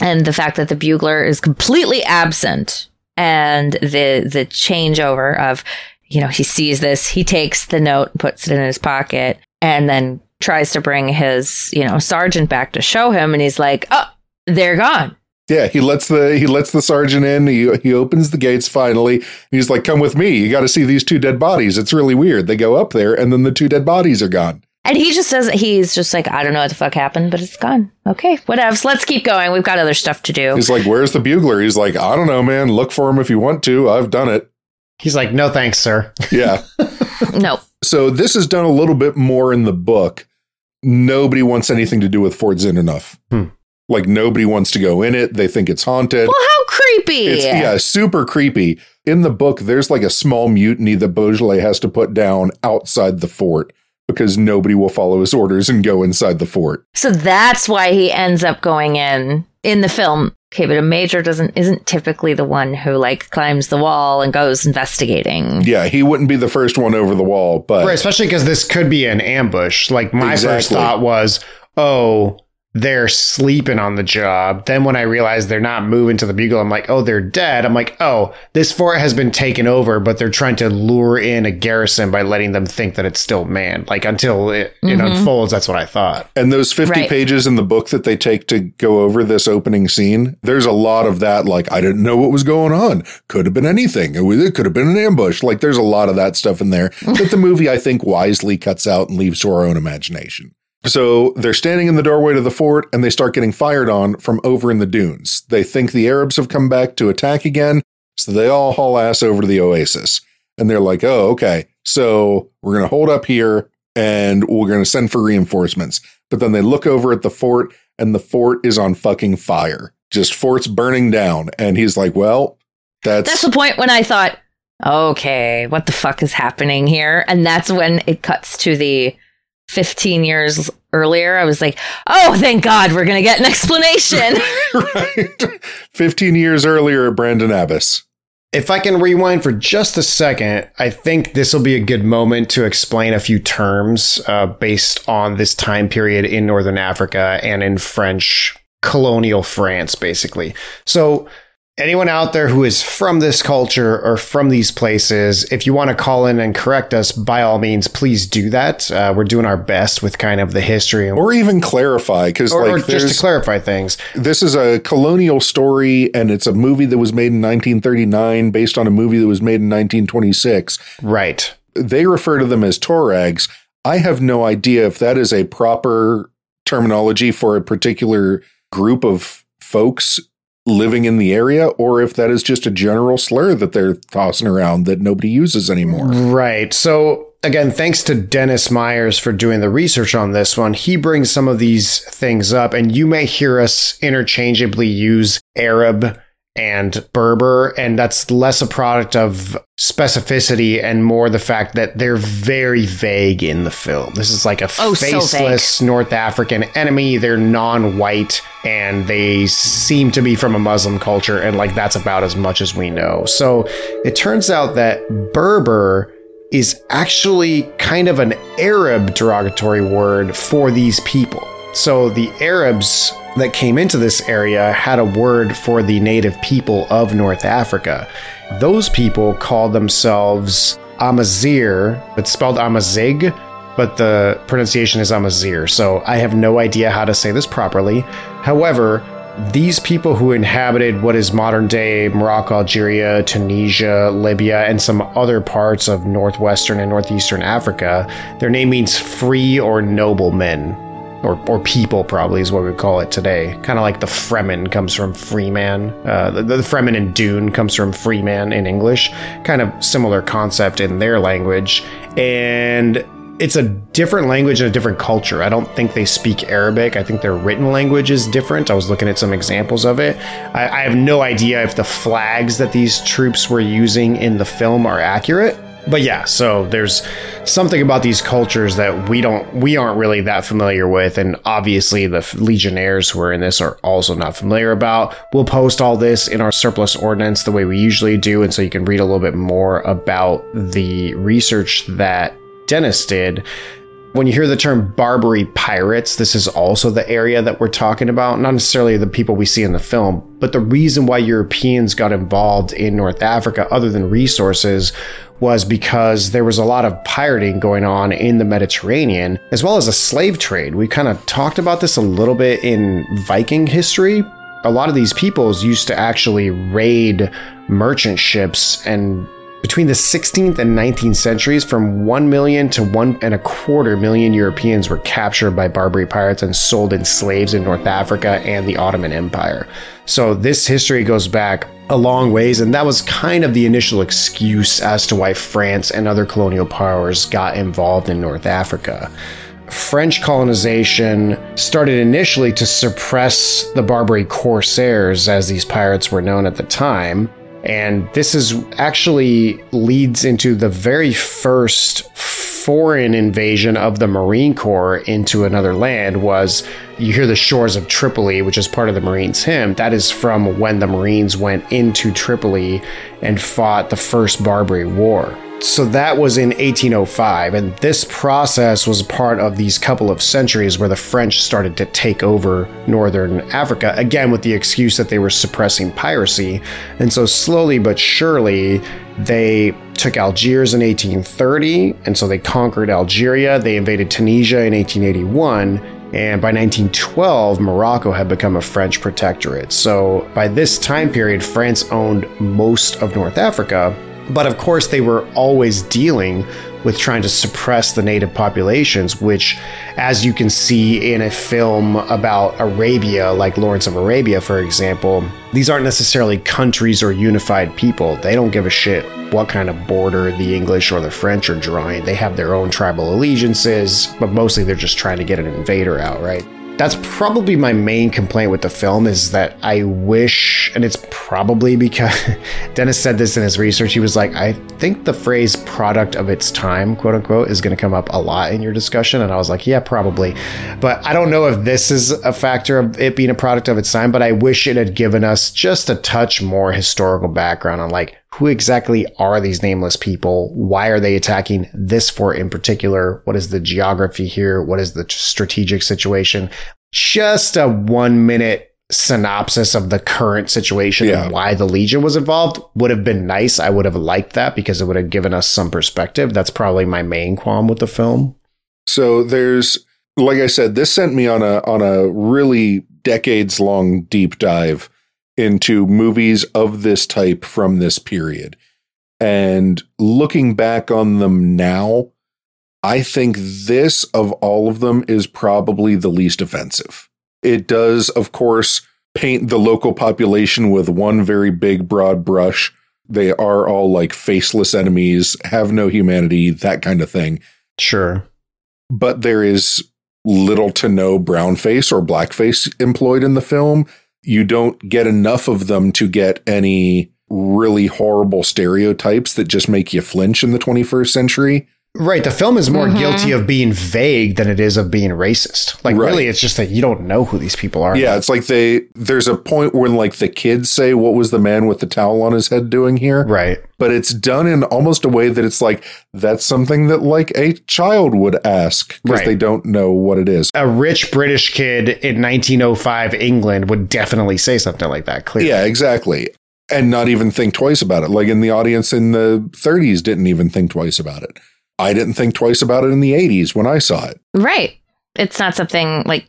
And the fact that the bugler is completely absent and the the changeover of, you know, he sees this, he takes the note, puts it in his pocket, and then tries to bring his, you know, sergeant back to show him, and he's like, Oh, they're gone. Yeah, he lets the he lets the sergeant in. He he opens the gates finally. He's like, "Come with me. You got to see these two dead bodies. It's really weird." They go up there, and then the two dead bodies are gone. And he just says he's just like, I don't know what the fuck happened, but it's gone. Okay, whatevs. Let's keep going. We've got other stuff to do. He's like, "Where's the bugler?" He's like, "I don't know, man. Look for him if you want to. I've done it." He's like, "No thanks, sir." Yeah. no. So this is done a little bit more in the book. Nobody wants anything to do with Fort Zinderneuf. Hmm. Like nobody wants to go in it. They think it's haunted. Well, how creepy. It's yeah, super creepy. In the book, there's like a small mutiny that Beaujolais has to put down outside the fort because nobody will follow his orders and go inside the fort. So that's why he ends up going in in the film. Okay, but a major doesn't isn't typically the one who like climbs the wall and goes investigating. Yeah, he wouldn't be the first one over the wall, but Right, especially because this could be an ambush. Like my first thought was, oh, they're sleeping on the job. Then when I realized they're not moving to the bugle, I'm like, oh, they're dead. I'm like, oh, this fort has been taken over, but they're trying to lure in a garrison by letting them think that it's still manned. Like until it, it mm-hmm. unfolds, that's what I thought. And those 50 Right. pages in the book that they take to go over this opening scene, there's a lot of that. Like, I didn't know what was going on. Could have been anything. It, it could have been an ambush. Like, there's a lot of that stuff in there that the movie, I think, wisely cuts out and leaves to our own imagination. So they're standing in the doorway to the fort and they start getting fired on from over in the dunes. They think the Arabs have come back to attack again. So they all haul ass over to the oasis. And they're like, oh, okay. So we're going to hold up here and we're going to send for reinforcements. But then they look over at the fort and the fort is on fucking fire. Just fort's burning down. And he's like, well, that's, That's the point when I thought, okay, what the fuck is happening here? And that's when it cuts to the 15 years earlier. I was like, oh, thank God, we're going to get an explanation. right. 15 years earlier at Brandon Abbas. If I can rewind for just a second, I think this will be a good moment to explain a few terms uh, based on this time period in Northern Africa and in French colonial France, basically. So, anyone out there who is from this culture or from these places, if you want to call in and correct us, by all means, please do that. Uh, we're doing our best with kind of the history Or even clarify, because like or just to clarify things. this is a colonial story and it's a movie that was made in 1939 based on a movie that was made in 1926 Right. they refer to them as Tuaregs. I have no idea if that is a proper terminology for a particular group of folks living in the area or if that is just a general slur that they're tossing around that nobody uses anymore. Right. So again, thanks to Dennis Myers for doing the research on this one. He brings some of these things up, and you may hear us interchangeably use Arab and Berber, and that's less a product of specificity and more the fact that they're very vague in the film. This is like a Oh, so faceless North African enemy. They're non-white and they seem to be from a Muslim culture, and like that's about as much as we know. So it turns out that Berber is actually kind of an Arab derogatory word for these people. So the Arabs that came into this area had a word for the native people of North Africa. Those people called themselves Amazir. It's spelled Amazig, but the pronunciation is Amazir, So I have no idea how to say this properly. However, these people who inhabited what is modern day Morocco, Algeria, Tunisia, Libya, and some other parts of northwestern and northeastern Africa, their name means free or noble men. Or, or people probably is what we call it today. Kind of like the Fremen comes from Freeman. Uh, the, the Fremen in Dune comes from Freeman in English. Kind of similar concept in their language. And it's a different language and a different culture. I don't think they speak Arabic. I think their written language is different. I was looking at some examples of it. I, I have no idea if the flags that these troops were using in the film are accurate. But yeah, so there's something about these cultures that we don't we aren't really that familiar with and obviously the legionnaires who are in this are also not familiar about. We'll post all this in our surplus ordinance the way we usually do and so you can read a little bit more about the research that Dennis did. When you hear the term Barbary pirates, this is also the area that we're talking about. Not necessarily the people we see in the film, but the reason why Europeans got involved in North Africa, other than resources, was because there was a lot of pirating going on in the Mediterranean, as well as a slave trade. We kind of talked about this a little bit in Viking history. A lot of these peoples used to actually raid merchant ships and between the 16th and 19th centuries, from 1 million to one and a quarter million Europeans were captured by Barbary pirates and sold in slaves in North Africa and the Ottoman Empire. So this history goes back a long ways, and that was kind of the initial excuse as to why France and other colonial powers got involved in North Africa. French colonization started initially to suppress the Barbary corsairs, as these pirates were known at the time, and this is actually leads into the very first foreign invasion of the Marine Corps into another land was you hear the shores of Tripoli, which is part of the Marines hymn. That is from when the Marines went into Tripoli and fought the first Barbary War so that was in 1805, and this process was part of these couple of centuries where the French started to take over northern Africa, again with the excuse that they were suppressing piracy. And so, slowly but surely, they took Algiers in 1830, and so they conquered Algeria. They invaded Tunisia in 1881. And by 1912, Morocco had become a French protectorate. So by this time period, France owned most of North Africa, but of course, they were always dealing with trying to suppress the native populations, which, as you can see in a film about Arabia, like Lawrence of Arabia, for example, these aren't necessarily countries or unified people. They don't give a shit what kind of border the English or the French are drawing. They have their own tribal allegiances, but mostly they're just trying to get an invader out, right? That's probably my main complaint with the film is that I wish, and it's probably because Dennis said this in his research. He was like, I think the phrase product of its time, quote unquote, is going to come up a lot in your discussion. And I was like, yeah, probably. But I don't know if this is a factor of it being a product of its time, but I wish it had given us just a touch more historical background on like who exactly are these nameless people? Why are they attacking this fort in particular? What is the geography here? What is the strategic situation? Just a one minute synopsis of the current situation yeah. and why the Legion was involved would have been nice. I would have liked that because it would have given us some perspective. That's probably my main qualm with the film. So there's like I said, this sent me on a on a really decades long deep dive into movies of this type from this period. And looking back on them now, I think this of all of them is probably the least offensive. It does, of course, paint the local population with one very big broad brush. They are all like faceless enemies, have no humanity, that kind of thing. Sure. But there is little to no brown face or blackface employed in the film you don't get enough of them to get any really horrible stereotypes that just make you flinch in the 21st century. Right. The film is more Mhm. guilty of being vague than it is of being racist. Like, Right. really, it's just that you don't know who these people are. Yeah, it's like they there's a point when like the kids say, "What was the man with the towel on his head doing here?" Right. But it's done in almost a way that it's like that's something that like a child would ask because Right. they don't know what it is. A rich British kid in 1905 England would definitely say something like that, clearly. Yeah, exactly. And not even think twice about it. Like in the audience in the 30s didn't even think twice about it. I didn't think twice about it in the 80s when I saw it. Right. It's not something like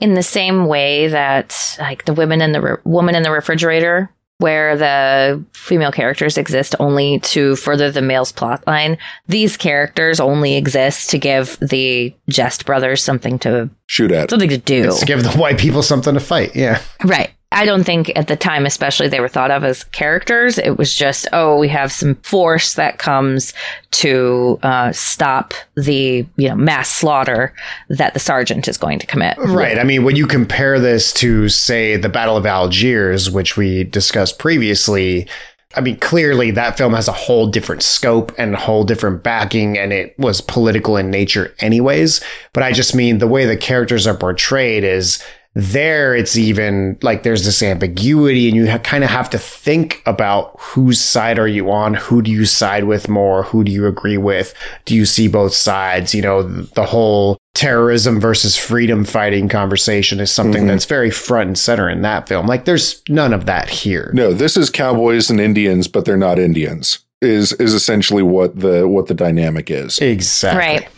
in the same way that like the women in the re- woman in the refrigerator where the female characters exist only to further the male's plot line. These characters only exist to give the Geste brothers something to Shoot at. something to do. It's to give the white people something to fight. Yeah. Right. I don't think at the time, especially, they were thought of as characters. It was just, oh, we have some force that comes to uh, stop the you know mass slaughter that the sergeant is going to commit. Right. I mean, when you compare this to, say, the Battle of Algiers, which we discussed previously, I mean, clearly that film has a whole different scope and a whole different backing, and it was political in nature, anyways. But I just mean the way the characters are portrayed is there it's even like there's this ambiguity and you ha- kind of have to think about whose side are you on who do you side with more who do you agree with do you see both sides you know the whole terrorism versus freedom fighting conversation is something Mhm. that's very front and center in that film like there's none of that here No, this is cowboys and Indians, but they're not Indians. Is is essentially what the what the dynamic is. exactly Right.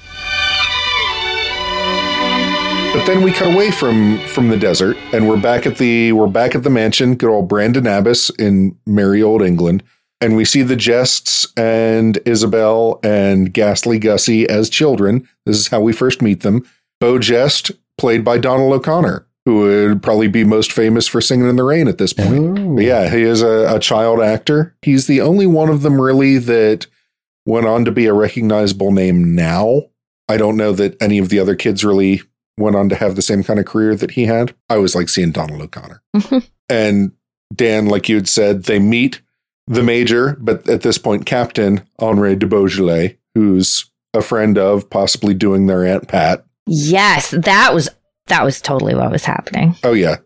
But then we cut away from from the desert and we're back at the we're back at the mansion, good old Brandon Abbas in merry old England. And we see the Gestes and Isabel and Ghastly Gussie as children. This is how we first meet them. Beau Geste, played by Donald O'Connor, who would probably be most famous for Singing in the Rain at this point. Yeah, he is a, a child actor. He's the only one of them really that went on to be a recognizable name now. I don't know that any of the other kids really went on to have the same kind of career that he had. I was like seeing Donald O'Connor. Mm-hmm. and Dan, like you had said, they meet the major, but at this point, Captain Henri de Beaujolais, who's a friend of, possibly doing their Aunt Pat. Yes, that was that was totally what was happening. Oh yeah.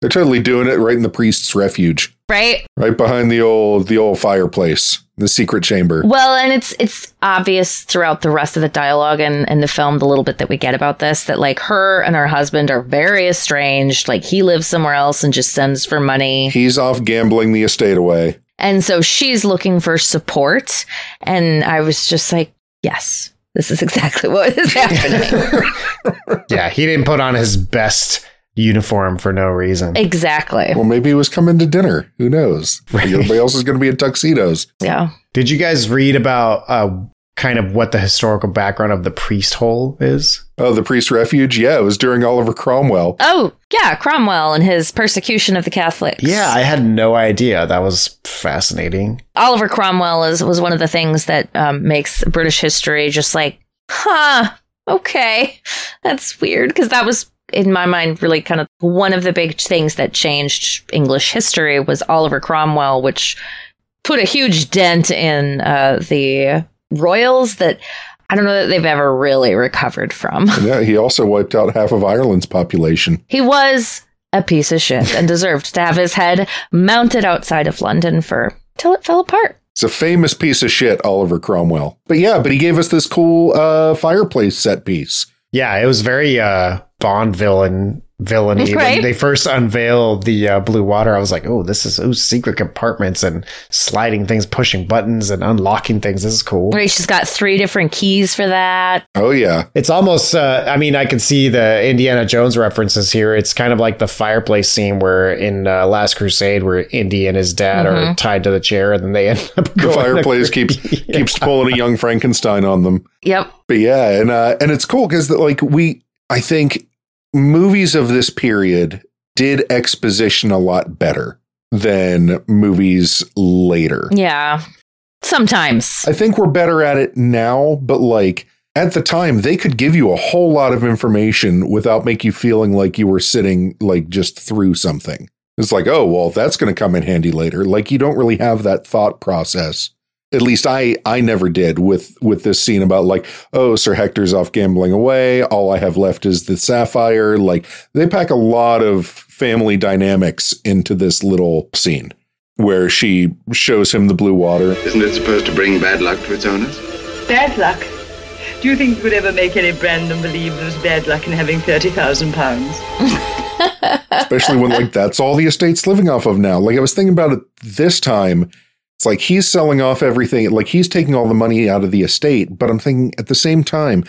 They're totally doing it right in the priest's refuge. Right? Right behind the old the old fireplace, the secret chamber. Well, and it's it's obvious throughout the rest of the dialogue and, and the film, the little bit that we get about this, that like her and her husband are very estranged. Like he lives somewhere else and just sends for money. He's off gambling the estate away. And so she's looking for support. And I was just like, yes, this is exactly what is happening. yeah he didn't put on his best uniform for no reason exactly. Well, maybe he was coming to dinner. Who knows? Like, Everybody else is going to be in tuxedos. Yeah. did you guys read about uh kind of what the historical background of the priest hole is Oh, the priest refuge? Yeah, it was during Oliver Cromwell. Oh, yeah, Cromwell and his persecution of the Catholics. Yeah, I had no idea. That was fascinating. Oliver Cromwell is was one of the things that um, makes British history just like, huh, okay, that's weird because that was in my mind really kind of one of the big things that changed English history was Oliver Cromwell, which put a huge dent in uh, the royals that I don't know that they've ever really recovered from. Yeah, he also wiped out half of Ireland's population. He was a piece of shit and deserved to have his head mounted outside of London for till it fell apart. It's a famous piece of shit, Oliver Cromwell. But yeah, but he gave us this cool uh, fireplace set piece. Yeah, it was very uh Bond villain villainy. Right. When they first unveiled the uh, blue water, I was like, "Oh, this is oh, secret compartments and sliding things, pushing buttons, and unlocking things. This is cool." Where she's got three different keys for that. Oh yeah, It's almost. Uh, I mean, I can see the Indiana Jones references here. It's kind of like the fireplace scene where in uh, Last Crusade, where Indy and his dad are tied to the chair, and then they end up the fireplace keeps keeps pulling a young Frankenstein on them. Yep. But yeah, and uh, and it's cool because like we, I think movies of this period did exposition a lot better than movies later. Yeah. Sometimes. I think we're better at it now, but like at the time, they could give you a whole lot of information without make you feeling like you were sitting like just through something. It's like, oh, well, that's going to come in handy later. Like you don't really have that thought process At least I I never did with with this scene about like oh Sir Hector's off gambling away. All I have left is the sapphire. Like they pack a lot of family dynamics into this little scene where she shows him the blue water. Isn't it supposed to bring bad luck to its owners? Bad luck? Do you think you would ever make any Brandon believe there's bad luck in having 30,000 pounds? especially when like that's all the estate's living off of now. Like I was thinking about it this time. It's like he's selling off everything, like he's taking all the money out of the estate. But I'm thinking at the same time,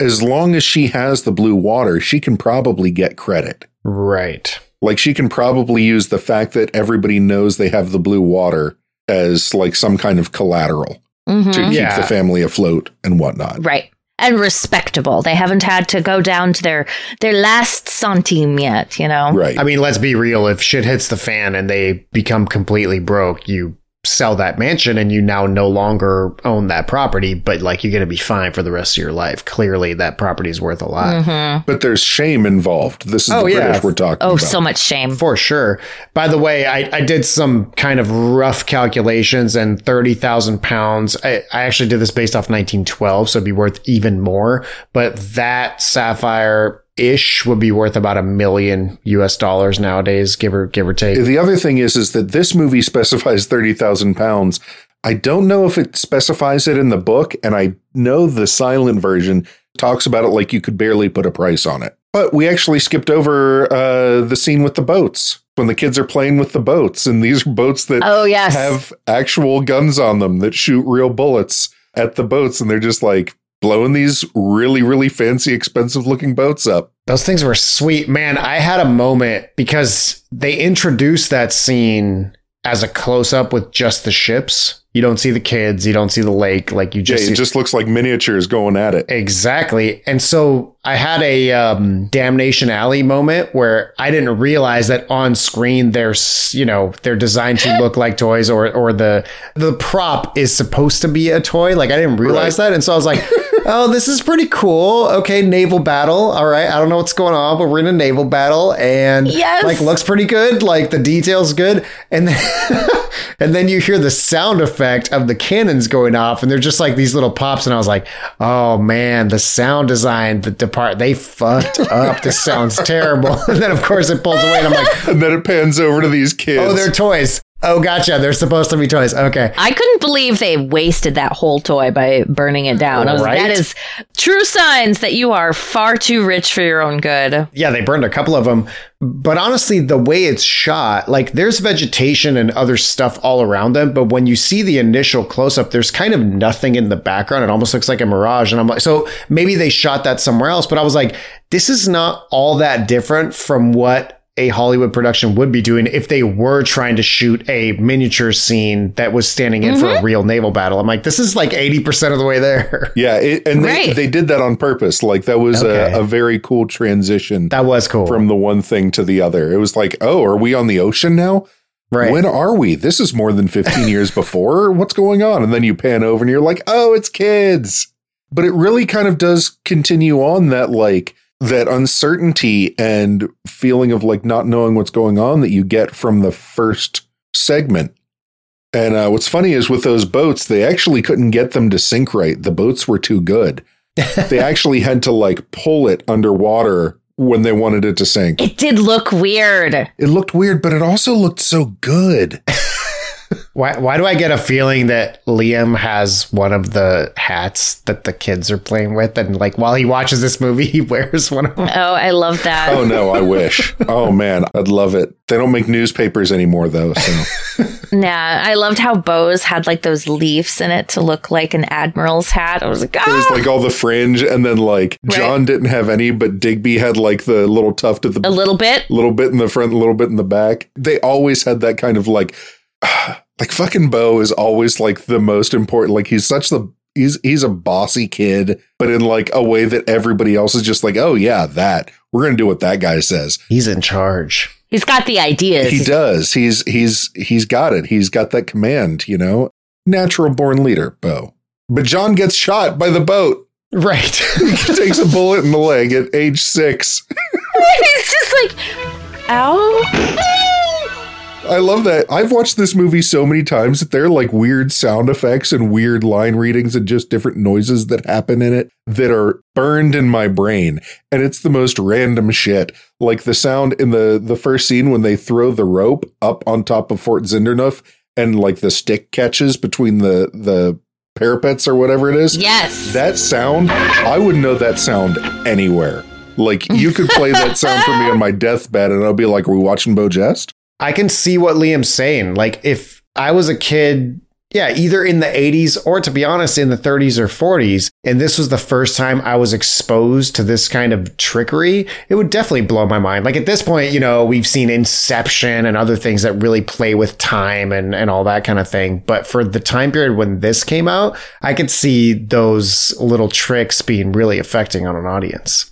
as long as she has the blue water, she can probably get credit. Right. Like she can probably use the fact that everybody knows they have the blue water as like some kind of collateral Mhm. to keep Yeah. the family afloat and whatnot. Right. And respectable. They haven't had to go down to their their last centime yet, you know. Right. I mean, let's be real. If shit hits the fan and they become completely broke, you sell that mansion and you now no longer own that property, but like you're going to be fine for the rest of your life. Clearly, that property is worth a lot. hmm but there's shame involved. This is Oh, the yeah. British we're talking about. Oh, about. so much shame. For sure. By the way, I, I did some kind of rough calculations and 30,000 pounds. I, I actually did this based off 1912, so it'd be worth even more. But that sapphire ish would be worth about a million US dollars nowadays, give or, give or take. The other thing is, is that this movie specifies thirty thousand pounds. I don't know if it specifies it in the book, and I know the silent version talks about it like you could barely put a price on it. But we actually skipped over uh, the scene with the boats when the kids are playing with the boats, and these are boats that Oh yes. have actual guns on them that shoot real bullets at the boats, and they're just like blowing these really, really fancy, expensive looking boats up. Those things were sweet. Man, I had a moment because they introduced that scene as a close up with just the ships. You don't see the kids, you don't see the lake, like you Yeah, just it see just looks like miniatures going at it. Exactly. And so I had a um, Damnation Alley moment where I didn't realize that on screen they're you know, they're designed to look like toys or or the the prop is supposed to be a toy. Like I didn't realize that. And so I was like, oh, this is pretty cool. Okay, naval battle. All right. I don't know what's going on, but we're in a naval battle and Yes. like looks pretty good. Like the details good. And then and then you hear the sound effect of the cannons going off and they're just like these little pops and I was like, "Oh man, the sound design, the depart they fucked up. This sounds terrible." and then of course it pulls away and I'm like, And then it pans over to these kids. "Oh, they're toys. Oh, gotcha. They're supposed to be toys. Okay." I couldn't believe they wasted that whole toy by burning it down. I was Right? that is true signs that you are far too rich for your own good. Yeah, they burned a couple of them. But honestly, the way it's shot, like there's vegetation and other stuff all around them. But when you see the initial close up, there's kind of nothing in the background. It almost looks like a mirage. And I'm like, so maybe they shot that somewhere else. But I was like, this is not all that different from what a Hollywood production would be doing if they were trying to shoot a miniature scene that was standing in for a mm-hmm. real naval battle. I'm like, this is like 80% of the way there. Yeah, it, and they, Right. they did that on purpose. Like that was Okay. a, a very cool transition That was cool. from the one thing to the other. It was like, oh, are we on the ocean now? right. When are we? This is more than 15 years before. What's going on? And then you pan over and you're like, oh, it's kids. But it really kind of does continue on that like that uncertainty and feeling of like not knowing what's going on that you get from the first segment. And uh, what's funny is with those boats, they actually couldn't get them to sink right. The boats were too good. they actually had to like pull it underwater when they wanted it to sink. It did look weird. It looked weird, but it also looked so good. Why, why do I get a feeling that Liam has one of the hats that the kids are playing with? And like while he watches this movie, he wears one of them. Oh, I love that. Oh no, I wish. Oh man, I'd love it. They don't make newspapers anymore though, so Yeah, I loved how Beau's had like those leaves in it to look like an admiral's hat. I was like, it was ah! like all the fringe, and then like Right. John didn't have any, but Digby had like the little tuft at a little bit. little bit in the front, a little bit in the back. They always had that kind of like, like fucking Beau is always like the most important. Like he's such the he's he's a bossy kid, but in like a way that everybody else is just like, oh yeah, that we're gonna do what that guy says. He's in charge. He's got the ideas. He does. He's he's he's got it. He's got that command. You know, natural born leader, Beau. But John gets shot by the boat. Right. He takes a bullet in the leg at age six. He's just like, ow. I love that. I've watched this movie so many times that there are like weird sound effects and weird line readings and just different noises that happen in it that are burned in my brain. And it's the most random shit. Like the sound in the the first scene when they throw the rope up on top of Fort Zinderneuf and like the stick catches between the the parapets or whatever it is. Yes. That sound, I wouldn't know that sound anywhere. Like you could play that sound for me on my deathbed and I'll be like, Are we watching Beau Geste? I can see what Liam's saying. Like if I was a kid, yeah, either in the 80s or to be honest, in the 30s or 40s, and this was the first time I was exposed to this kind of trickery, it would definitely blow my mind. Like at this point, you know, we've seen Inception and other things that really play with time and, and all that kind of thing. But for the time period when this came out, I could see those little tricks being really affecting on an audience.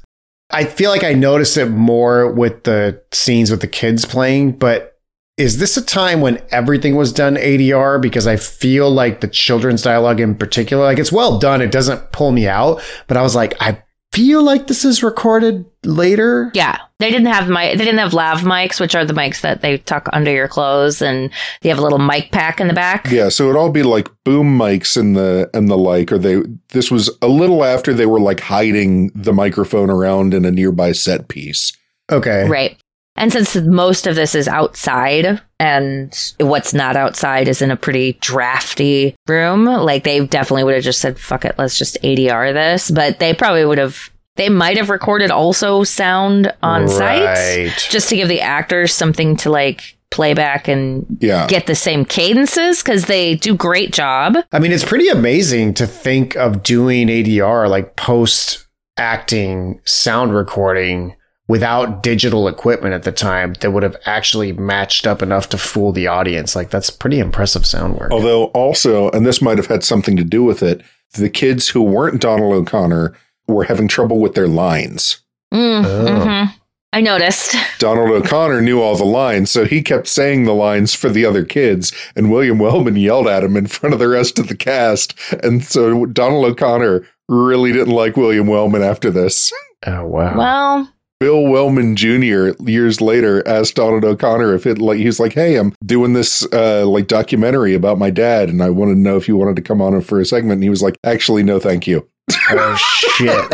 I feel like I noticed it more with the scenes with the kids playing, but is this a time when everything was done ADR? Because I feel like the children's dialogue in particular, like it's well done. It doesn't pull me out, but I was like, I feel like this is recorded later. Yeah, they didn't have mic. They didn't have lav mics, which are the mics that they tuck under your clothes, and they have a little mic pack in the back. Yeah, so it'd all be like boom mics and the and the like, or they this was a little after they were like hiding the microphone around in a nearby set piece. Okay. Right. And since most of this is outside and what's not outside is in a pretty drafty room, like they definitely would have just said, fuck it, let's just ADR this. But they probably would have, they might have recorded also sound on Right. site just to give the actors something to like playback and Yeah. get the same cadences because they do great job. I mean, it's pretty amazing to think of doing ADR, like post acting sound recording without digital equipment at the time that would have actually matched up enough to fool the audience. Like, that's pretty impressive sound work. Although also, and this might have had something to do with it, the kids who weren't Donald O'Connor were having trouble with their lines. Mm, Oh. mhm. I noticed. Donald O'Connor knew all the lines, so he kept saying the lines for the other kids, and William Wellman yelled at him in front of the rest of the cast. And so Donald O'Connor really didn't like William Wellman after this. Oh, wow. Well, Bill Wellman Jr. years later asked Donald O'Connor if it like he was like, "Hey, I'm doing this uh, like documentary about my dad, and I wanted to know if you wanted to come on for a segment." And he was like, "Actually, no, thank you." oh, shit.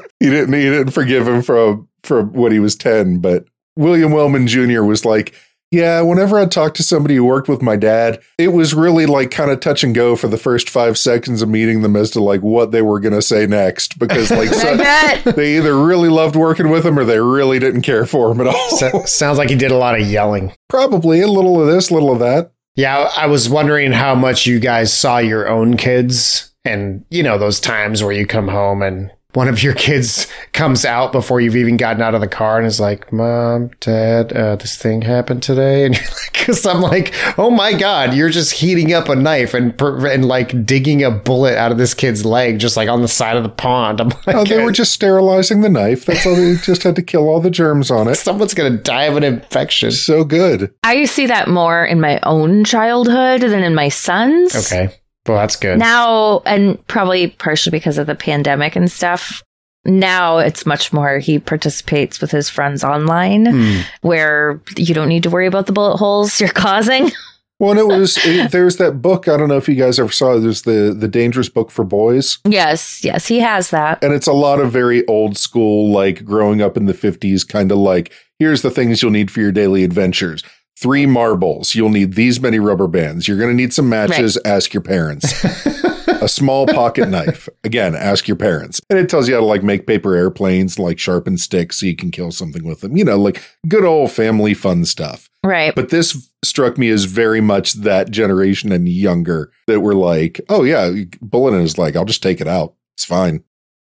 He didn't he didn't forgive him for for when he was ten, but William Wellman Jr. was like, "Yeah, whenever I talked to somebody who worked with my dad, it was really like kind of touch and go for the first five seconds of meeting them as to like what they were gonna say next, because like so, bet. they either really loved working with him or they really didn't care for him at all." So- sounds like he did a lot of yelling. Probably a little of this, little of that. Yeah, I was wondering how much you guys saw your own kids and, you know, those times where you come home and one of your kids comes out before you've even gotten out of the car and is like, Mom, Dad, uh, this thing happened today. And you're like, cause I'm like, oh my God, you're just heating up a knife and, and like digging a bullet out of this kid's leg, just like on the side of the pond. I'm like, Oh, they were just sterilizing the knife. That's all. They just had to kill all the germs on it. someone's going to die of an infection. So good. I see that more in my own childhood than in my son's. Okay. Well, that's good. Now, and probably partially because of the pandemic and stuff, now it's much more he participates with his friends online Hmm. where you don't need to worry about the bullet holes you're causing. Well, and it was it, there's that book. I don't know if you guys ever saw. it. There's the the Dangerous Book for Boys, yes, yes, he has that. and it's a lot of very old school, like growing up in the '50s, kind of like here's the things you'll need for your daily adventures. Three marbles. You'll need these many rubber bands. You're going to need some matches. Ask your parents. a small pocket knife. Again, ask your parents. And it tells you how to like make paper airplanes, like sharpen sticks so you can kill something with them. You know, like good old family fun stuff. Right. But this struck me as very much that generation and younger that were like, oh, yeah, bullet is like. I'll just take it out. It's fine.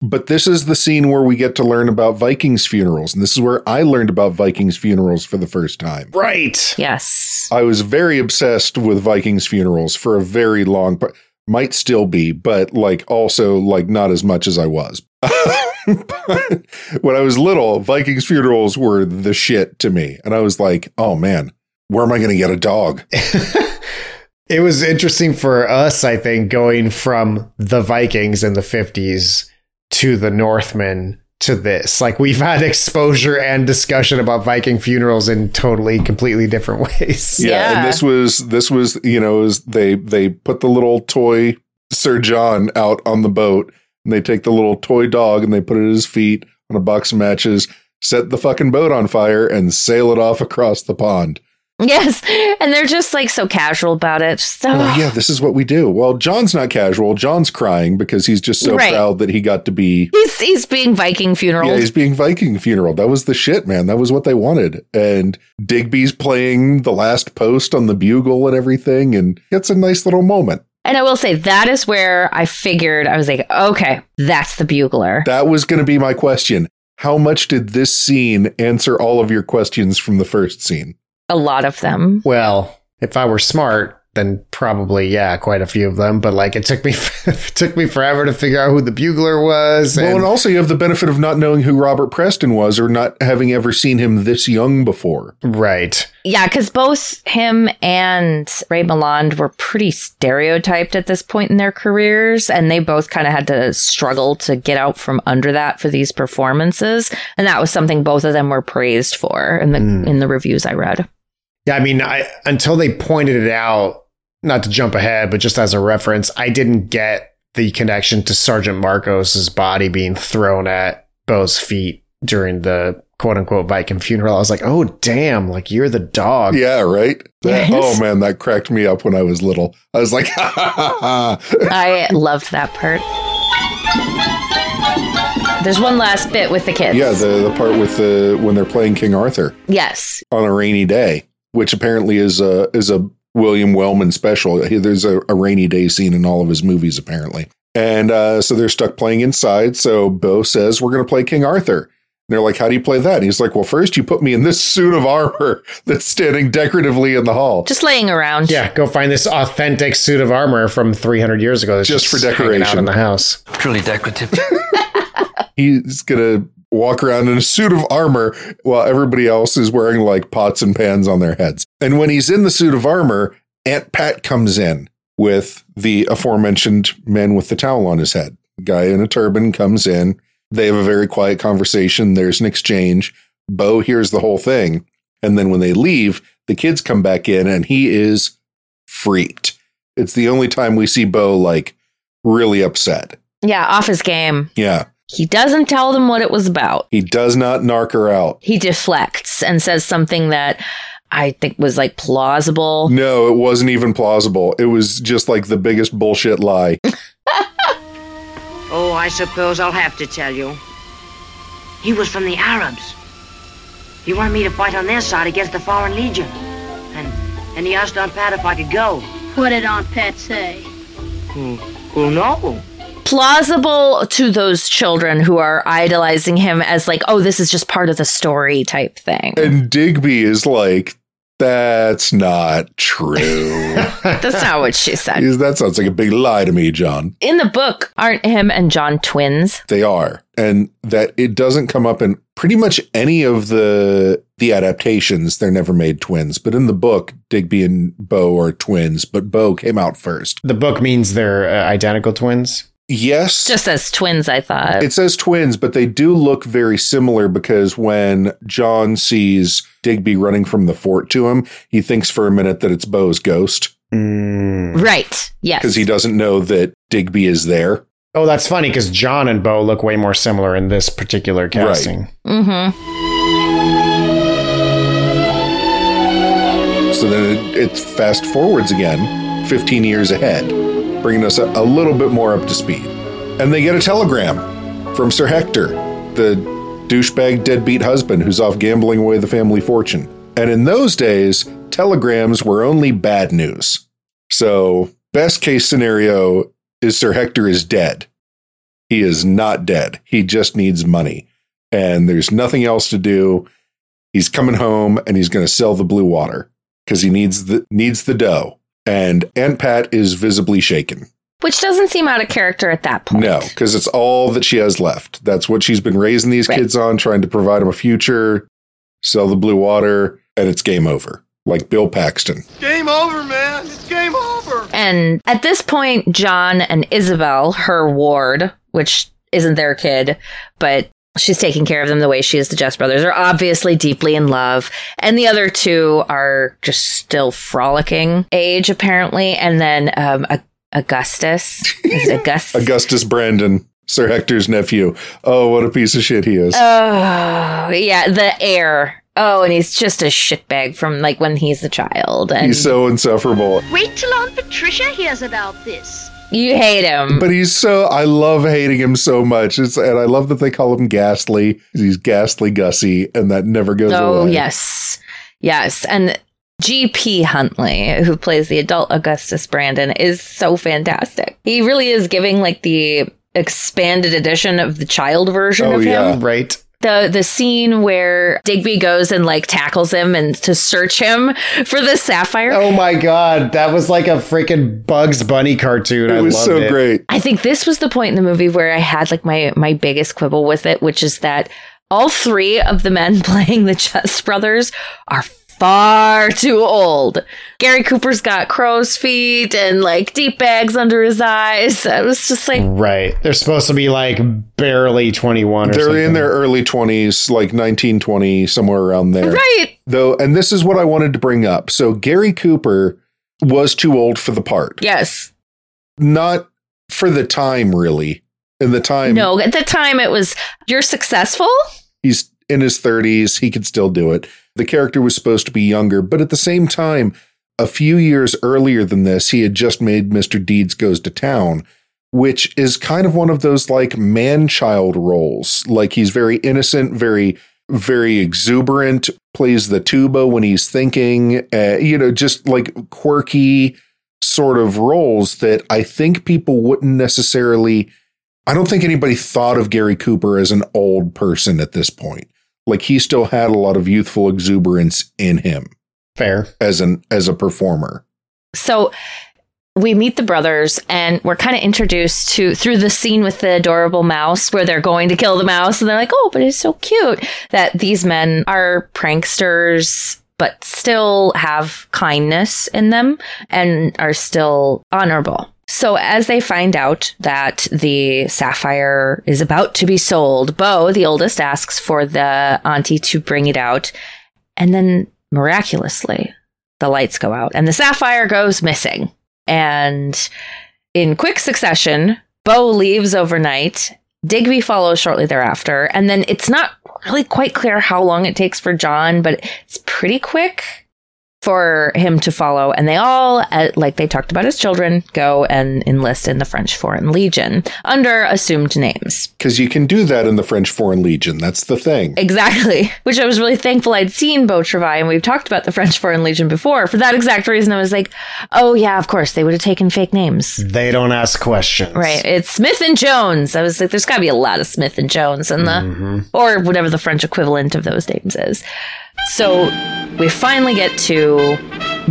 But this is the scene where we get to learn about Vikings funerals. And this is where I learned about Vikings funerals for the first time. Right. yes. I was very obsessed with Vikings funerals for a very long, but might still be, but like also like not as much as I was. But when I was little, Vikings funerals were the shit to me. And I was like, oh man, where am I going to get a dog? It was interesting for us, I think, going from the Vikings in the 50s to the Northmen to this. Like we've had exposure and discussion about Viking funerals in totally completely different ways. Yeah, Yeah. and this was this was you know is they they put the little toy Sir John out on the boat, and they take the little toy dog and they put it at his feet on a box of matches, set the fucking boat on fire, and sail it off across the pond. Yes. And they're just like so casual about it. Just, Oh, yeah, this is what we do. Well, John's not casual. John's crying because he's just so Right. proud that he got to be. He's, he's being Viking funeral. Yeah, he's being Viking funeral. That was the shit, man. That was what they wanted. And Digby's playing the last post on the bugle and everything, and it's a nice little moment. and I will say that is where I figured I was like, okay, that's the bugler. That was going to be my question. How much did this scene answer all of your questions from the first scene? A lot of them. Well, if I were smart, then probably yeah, quite a few of them. But like it took me it took me forever to figure out who the bugler was. Well, and- and also you have the benefit of not knowing who Robert Preston was or not having ever seen him this young before. right. Yeah, because both him and Ray Milland were pretty stereotyped at this point in their careers, and they both kind of had to struggle to get out from under that for these performances. And that was something both of them were praised for in the hmm. in the reviews I read. Yeah, I mean, I until they pointed it out, not to jump ahead, but just as a reference, I didn't get the connection to Sergeant Markoff's body being thrown at Beau's feet during the quote unquote Viking funeral. I was like, oh damn, like you're the dog. Yeah, right? That- Yes. oh man, that cracked me up when I was little. I was like, ha ha ha ha. I loved that part. There's one last bit with the kids. Yeah, the, the part with the when they're playing King Arthur yes. on a rainy day, which apparently is a is a William Wellman special. There's a, a rainy day scene in all of his movies, apparently. And uh, so they're stuck playing inside. So Beau says, We're going to play King Arthur. And they're like, How do you play that? And he's like, Well, first you put me in this suit of armor that's standing decoratively in the hall. Just laying around. Yeah, go find this authentic suit of armor from 300 years ago. That's Just for hanging out decoration. in the house. Truly decorative. He's going to walk around in a suit of armor while everybody else is wearing like pots and pans on their heads. And when he's in the suit of armor, Aunt Pat comes in with the aforementioned man with the towel on his head. Guy in a turban comes in. They have a very quiet conversation. There's an exchange. Beau hears the whole thing. And then when they leave, the kids come back in and he is freaked. It's the only time we see Beau like really upset. Yeah, off his game. Yeah. He doesn't tell them what it was about. He does not narc her out. He deflects and says something that I think was like plausible. No, it wasn't even plausible. It was just like the biggest bullshit lie. Oh, I suppose I'll have to tell you. He was from the Arabs. He wanted me to fight on their side against the Foreign Legion. And and he asked Aunt Pat if I could go. What did Aunt Pat say? Hmm. Well, no. Plausible to those children who are idolizing him as like, oh, this is just part of the story type thing. And Digby is like, that's not true. That's not what she said. that sounds like a big lie to me, John. In the book, aren't him and John twins? They are. And that it doesn't come up in pretty much any of the the adaptations. They're never made twins. But in the book, Digby and Beau are twins, but Beau came out first. The book means they're uh, identical twins. Yes. Just as twins, I thought. It says twins, but they do look very similar because when John sees Digby running from the fort to him, he thinks for a minute that it's Beau's ghost Mm. right. Yes. because he doesn't know that Digby is there. Oh, that's funny because John and Bo look way more similar in this particular casting. mm-hmm. So then it, it fast forwards again, 15 years ahead, bringing us a, a little bit more up to speed. And they get a telegram from Sir Hector, the douchebag deadbeat husband who's off gambling away the family fortune. And in those days, telegrams were only bad news. So, best case scenario is Sir Hector is dead. He is not dead. He just needs money. And there's nothing else to do. He's coming home and he's going to sell the blue water because he needs the needs the dough. And Aunt Pat is visibly shaken. Which doesn't seem out of character at that point. No, because it's all that she has left. That's what she's been raising these Right. kids on, trying to provide them a future, sell the blue water, and it's game over. Like Bill Paxton. Game over, man. It's game over. And at this point, John and Isabel, her ward, which isn't their kid, but She's taking care of them the way she is the Geste brothers are obviously deeply in love. And the other two are just still frolicking age, apparently. And then um, Augustus. Is it Augustus? Augustus Brandon. Sir Hector's nephew. Oh, what a piece of shit he is. Oh, yeah, the heir. Oh, and he's just a shitbag from like when he's a child. And he's so insufferable. Wait till Aunt Patricia hears about this. You hate him. But he's so I love hating him so much. It's and I love that they call him Ghastly. He's Ghastly Gussie, and that never goes oh, away. Oh yes. Yes. And G.P. Huntley, who plays the adult Augustus Brandon, is so fantastic. He really is giving like the expanded edition of the child version oh, of yeah. him. Right. The the scene where Digby goes and like tackles him and to search him for the sapphire. Oh my god, that was like a freaking Bugs Bunny cartoon. It I was so it. great. I think this was the point in the movie where I had like my my biggest quibble with it, which is that all three of the men playing the Geste brothers are far too old. Gary Cooper's got crow's feet and like deep bags under his eyes. I was just like, right. They're supposed to be like barely 21 They're something. in their early 20s, like 1920, somewhere around there. Right. Though, and this is what I wanted to bring up. So Gary Cooper was too old for the part. Yes. Not for the time, really. In the time. No, at the time it was, you're successful. He's in his 30s. He could still do it. The character was supposed to be younger, but at the same time, a few years earlier than this, he had just made Mr. Deeds Goes to Town, which is kind of one of those like man child roles. Like he's very innocent, very, very exuberant, plays the tuba when he's thinking, uh, you know, just like quirky sort of roles that I think people wouldn't necessarily. I don't think anybody thought of Gary Cooper as an old person at this point like he still had a lot of youthful exuberance in him. Fair. As an as a performer. So we meet the brothers and we're kind of introduced to through the scene with the adorable mouse where they're going to kill the mouse and they're like oh but it's so cute that these men are pranksters but still have kindness in them and are still honorable so, as they find out that the sapphire is about to be sold, Beau, the oldest, asks for the auntie to bring it out. And then miraculously, the lights go out and the sapphire goes missing. And in quick succession, Beau leaves overnight. Digby follows shortly thereafter. And then it's not really quite clear how long it takes for John, but it's pretty quick for him to follow. And they all, uh, like they talked about as children, go and enlist in the French Foreign Legion under assumed names. Because you can do that in the French Foreign Legion. That's the thing. Exactly. Which I was really thankful I'd seen Beau Travail, and we've talked about the French Foreign Legion before. For that exact reason, I was like, oh, yeah, of course, they would have taken fake names. They don't ask questions. Right. It's Smith and Jones. I was like, there's got to be a lot of Smith and Jones in the, mm-hmm. or whatever the French equivalent of those names is. So we finally get to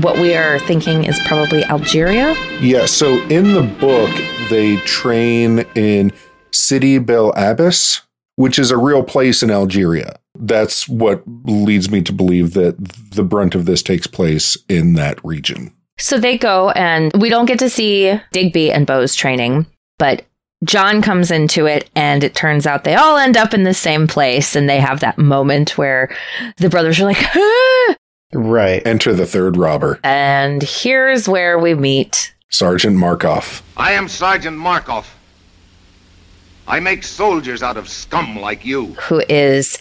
what we are thinking is probably Algeria. Yeah, so in the book, they train in Sidi Bel Abbes, which is a real place in Algeria. That's what leads me to believe that the brunt of this takes place in that region. So they go, and we don't get to see Digby and Beau's training, but John comes into it, and it turns out they all end up in the same place, and they have that moment where the brothers are like, ah! Right. Enter the third robber. And here's where we meet Sergeant Markoff. I am Sergeant Markoff. I make soldiers out of scum like you. Who is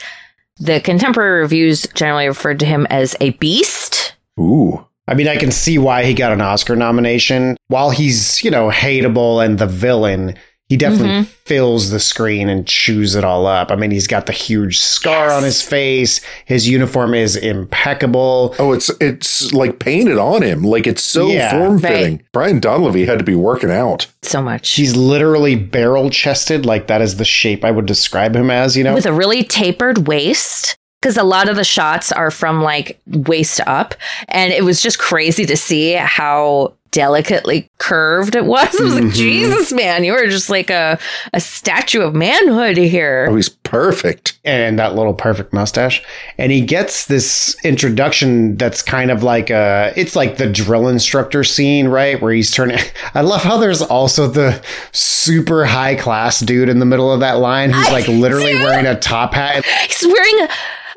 the contemporary reviews generally referred to him as a beast. Ooh. I mean, I can see why he got an Oscar nomination. While he's, you know, hateable and the villain, he definitely mm-hmm. fills the screen and chews it all up. I mean, he's got the huge scar yes. on his face. His uniform is impeccable. Oh, it's it's like painted on him. Like it's so yeah, form fitting. Right. Brian Donlevy had to be working out so much. He's literally barrel chested. Like that is the shape I would describe him as. You know, with a really tapered waist because a lot of the shots are from like waist up and it was just crazy to see how delicately curved it was. I was like, Mhm. Jesus, man, you were just like a, a statue of manhood here. Oh, he's perfect. and that little perfect mustache. And he gets this introduction that's kind of like a, it's like the drill instructor scene, right? Where he's turning. I love how there's also the super high class dude in the middle of that line who's like literally wearing a top hat. He's wearing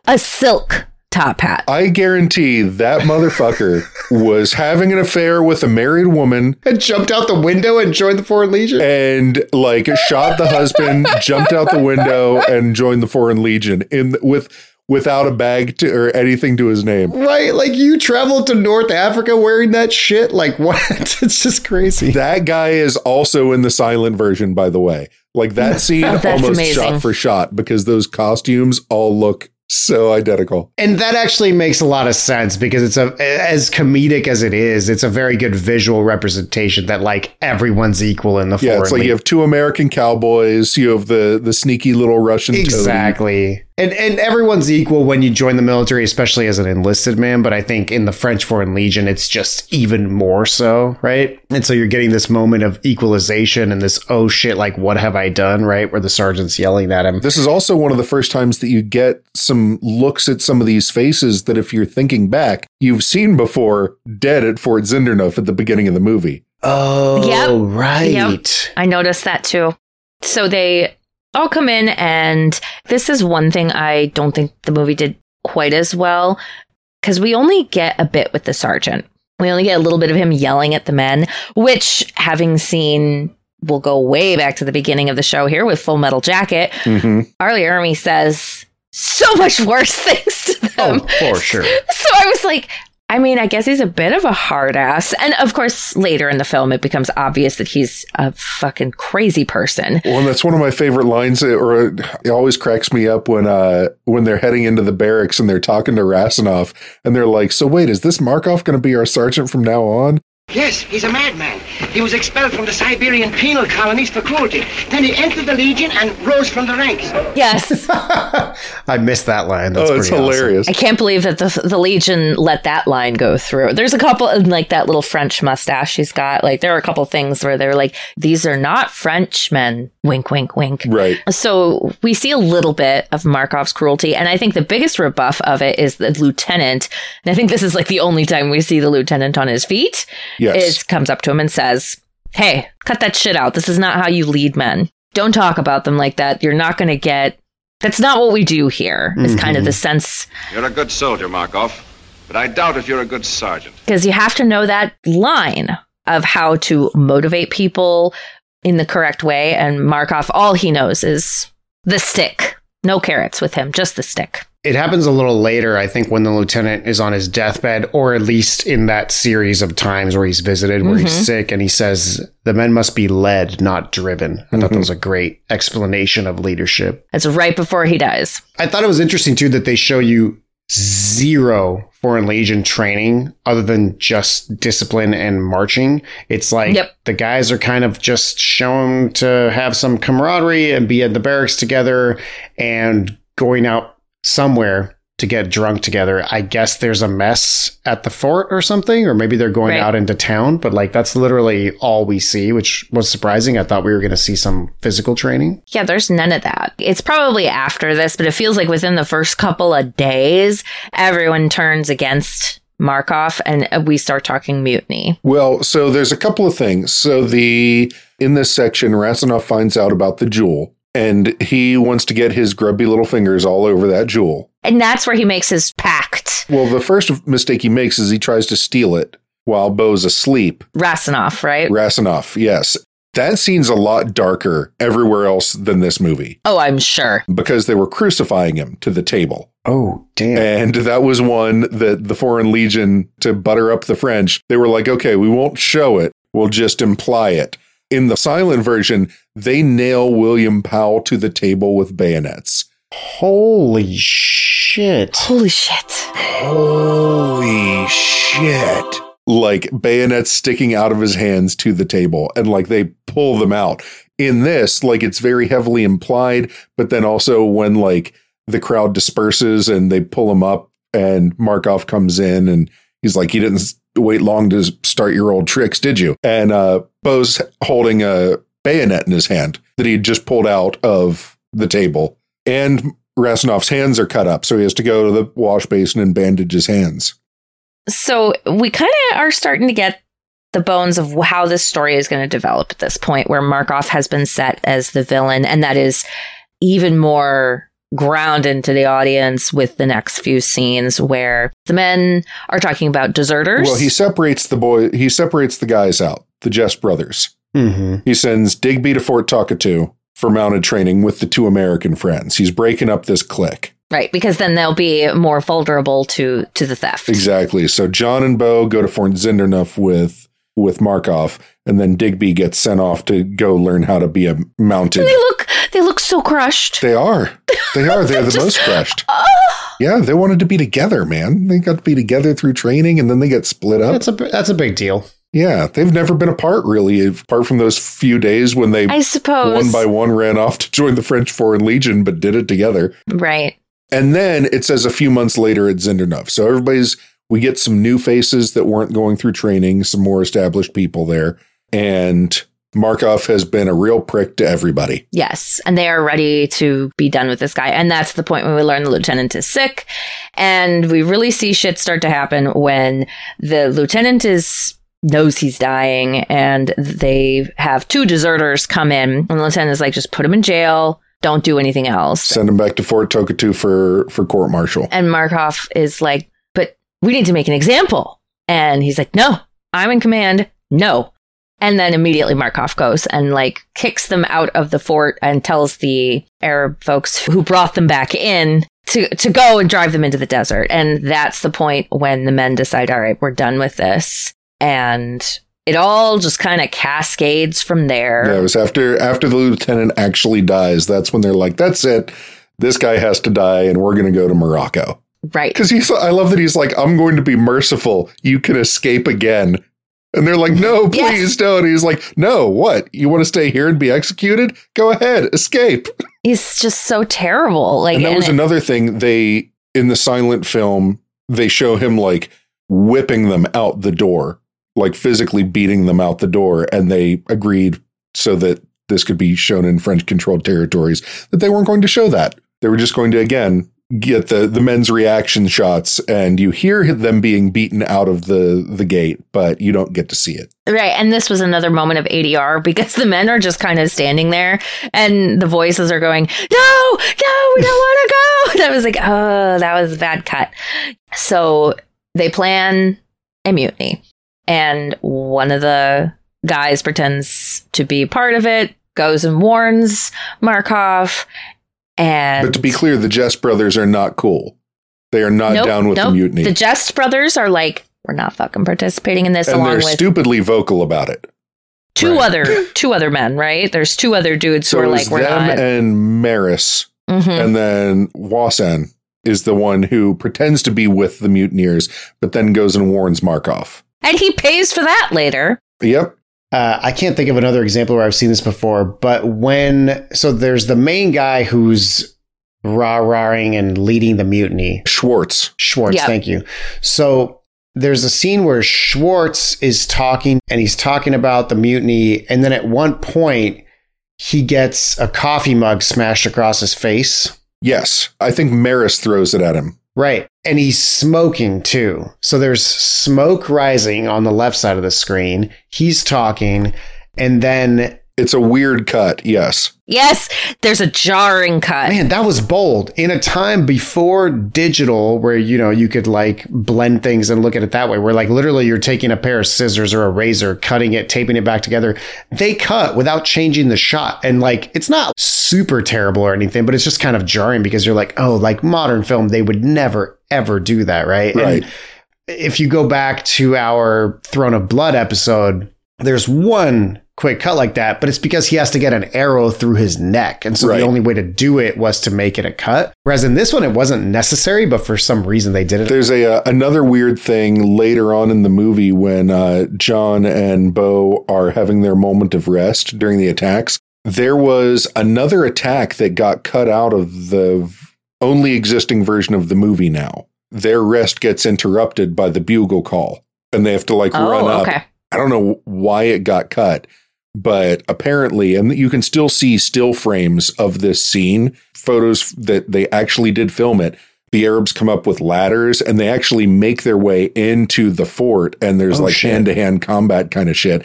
a, a silk top hat. I guarantee that motherfucker was having an affair with a married woman And jumped out the window and joined the Foreign Legion. and like shot the husband, jumped out the window and joined the Foreign Legion in with without a bag to, or anything to his name. Right? Like you traveled to North Africa wearing that shit? Like what? it's just crazy. That guy is also in the silent version, by the way. Like that oh, scene almost amazing. shot for shot because those costumes all look so identical. And that actually makes a lot of sense because it's a as comedic as it is, it's a very good visual representation that like everyone's equal in the Yeah, it's like league. you have two American cowboys, you have the the sneaky little Russian toady. Exactly. And and everyone's equal when you join the military, especially as an enlisted man. But I think in the French Foreign Legion, it's just even more so, right? And so you're getting this moment of equalization and this oh shit, like what have I done, right? Where the sergeant's yelling at him. This is also one of the first times that you get some looks at some of these faces that, if you're thinking back, you've seen before dead at Fort Zinderneuf at the beginning of the movie. Oh, Yep. right. Yep. I noticed that too. So they all come in, and this is one thing I don't think the movie did quite as well because we only get a bit with the sergeant. We only get a little bit of him yelling at the men, which, having seen, we'll go way back to the beginning of the show here with Full Metal Jacket. Mm-hmm. R. Lee Ermey says so much worse things to them. Oh, for sure. So I was like, I mean, I guess he's a bit of a hard ass. And of course, later in the film, it becomes obvious that he's a fucking crazy person. Well, that's one of my favorite lines, or it always cracks me up when uh when they're heading into the barracks and they're talking to Rasinoff, and they're like, "So wait, is this Markoff going to be our sergeant from now on?" Yes, he's a madman. He was expelled from the Siberian penal colonies for cruelty. Then he entered the Legion and rose from the ranks. Yes. I missed that line. That's oh, it's pretty awesome. hilarious. I can't believe that the, the Legion let that line go through. There's a couple, and like that little French mustache he's got. Like, there are a couple things where they're like, these are not Frenchmen. Wink, wink, wink. Right. So we see a little bit of Markoff's cruelty, and I think the biggest rebuff of it is the lieutenant. And I think this is like the only time we see the lieutenant on his feet. Yes. Is comes up to him and says, "Hey, cut that shit out. This is not how you lead men. Don't talk about them like that. You're not going to get. That's not what we do here. Is mm-hmm. kind of the sense You're a good soldier, Markoff, but I doubt if you're a good sergeant. because you have to know that line of how to motivate people in the correct way. And Markoff, all he knows is the stick. No carrots with him, just the stick. It happens a little later, I think, when the lieutenant is on his deathbed, or at least in that series of times where he's visited, where Mhm. he's sick, and he says, The men must be led, not driven. I thought that was a great explanation of leadership. That's right before he dies. I thought it was interesting, too, that they show you zero Foreign Legion training other than just discipline and marching. It's like Yep. the guys are kind of just shown to have some camaraderie and be at the barracks together and going out somewhere to get drunk together. I guess there's a mess at the fort or something, or maybe they're going Right. out into town, but like that's literally all we see, which was surprising. I thought we were going to see some physical training. Yeah, there's none of that. It's probably after this, but it feels like within the first couple of days, everyone turns against Markoff and uh, we start talking mutiny. Well, so there's a couple of things. So the in this section, Rasinoff finds out about the jewel, and he wants to get his grubby little fingers all over that jewel. And that's where he makes his pact. Well, the first mistake he makes is he tries to steal it while Beau's asleep. Rasinoff, right? Rasinoff, yes. That scene's a lot darker everywhere else than this movie Oh, I'm sure. because they were crucifying him to the table. Oh, damn. And that was one that the Foreign Legion, to butter up the French, they were like, okay, we won't show it, we'll just imply it. In the silent version, they nail William Powell to the table with bayonets. Holy shit. Holy shit. Holy shit. Like bayonets sticking out of his hands to the table, and like they pull them out. In this, like it's very heavily implied, but then also when like the crowd disperses and they pull him up, and Markoff comes in and he's like, he didn't wait long to start your old tricks, did you? And uh, Beau's holding a bayonet in his hand that he had just pulled out of the table. And Rasinoff's hands are cut up, so he has to go to the wash basin and bandage his hands. So we kind of are starting to get the bones of how this story is going to develop at this point, where Markoff has been set as the villain, and that is even more ground into the audience with the next few scenes where the men are talking about deserters. Well, he separates the boy. He separates the guys out, the Geste brothers. Mm-hmm. He sends Digby to Fort Tokotu for mounted training with the two American friends. He's breaking up this clique. Right, because then they'll be more vulnerable to to the theft. Exactly. So John and Beau go to Fort Zinderneuf with with Markoff, and then Digby gets sent off to go learn how to be a mounted. They look they look so crushed. They are. They are. They're the Just- most crushed. Oh, Yeah, they wanted to be together, man. They got to be together through training, and then they get split up. That's a that's a big deal. Yeah, they've never been apart really, apart from those few days when they I suppose. one by one ran off to join the French Foreign Legion, but did it together. right. And then it says a few months later at Zinderneuf. So everybody's, we get some new faces that weren't going through training, some more established people there. And Markoff has been a real prick to everybody. Yes, and they are ready to be done with this guy. And that's the point when we learn the lieutenant is sick. And we really see shit start to happen when the lieutenant is knows he's dying and they have two deserters come in and the lieutenant is like just put him in jail. Don't do anything else. Send him back to Fort Tokotu for, for court martial. and markoff is like but we need to make an example. And he's like no i'm in command. No. And then immediately markoff goes and like kicks them out of the fort and tells the arab folks who brought them back in to, to go and drive them into the desert. And that's the point when the men decide all right we're done with this and it all just kind of cascades from there Yeah, it was after after the lieutenant actually dies. That's when they're like, "That's it. This guy has to die, and we're going to go to Morocco." right Because he's, I love that he's like, "I'm going to be merciful. You can escape again." And they're like, "No, please Yes. don't." He's like, "No, what? You want to stay here and be executed? Go ahead, escape." he's just so terrible like and that and was it- another thing they in the silent film they show him like whipping them out the door like physically beating them out the door and they agreed so that this could be shown in french controlled territories that they weren't going to show that they were just going to again get the the men's reaction shots and you hear them being beaten out of the the gate but you don't get to see it Right. And this was another moment of ADR because the men are just kind of standing there and the voices are going, no, no, we don't want to go. And I was like, oh, that was a bad cut. So they plan a mutiny. And one of the guys pretends to be part of it, goes and warns Markoff. And but to be clear the Geste brothers are not cool they are not Nope, down with the nope. mutiny The Geste brothers are like, we're not fucking participating in this and along they're with stupidly vocal about it two Right. other two other men, right? There's two other dudes So who are like, we're them not. and Maris, Mhm. and then Wasan is the one who pretends to be with the mutineers, but then goes and warns Markoff. And he pays for that later. Yep. Uh, I can't think of another example where I've seen this before, but when so there's the main guy who's rah rahing and leading the mutiny, Schwartz. Schwartz. Yeah. Thank you. So there's a scene where Schwartz is talking and he's talking about the mutiny, and then at one point he gets a coffee mug smashed across his face. Yes. I think Maris throws it at him. Right. And he's smoking too. So there's smoke rising on the left side of the screen. He's talking, and then It's a weird cut. Yes. Yes, there's a jarring cut. Man, that was bold. In a time before digital, where you know you could like blend things and look at it that way, where like literally you're taking a pair of scissors or a razor, cutting it, taping it back together. They cut without changing the shot, and like it's not super terrible or anything, but it's just kind of jarring because you're like, oh, like modern film, they would never ever do that, right? Right. And if you go back to our Throne of Blood episode, there's one quick cut like that, but it's because he has to get an arrow through his neck. And so Right. the only way to do it was to make it a cut. Whereas in this one, it wasn't necessary, but for some reason they did it. There's a uh, another weird thing later on in the movie when uh, John and Beau are having their moment of rest during the attacks. There was another attack that got cut out of the only existing version of the movie now. Their rest gets interrupted by the bugle call and they have to like Oh, run up. okay. I don't know why it got cut, but apparently, and you can still see still frames of this scene, photos that they actually did film it. The Arabs come up with ladders and they actually make their way into the fort, and there's Oh, like hand to hand combat kind of shit.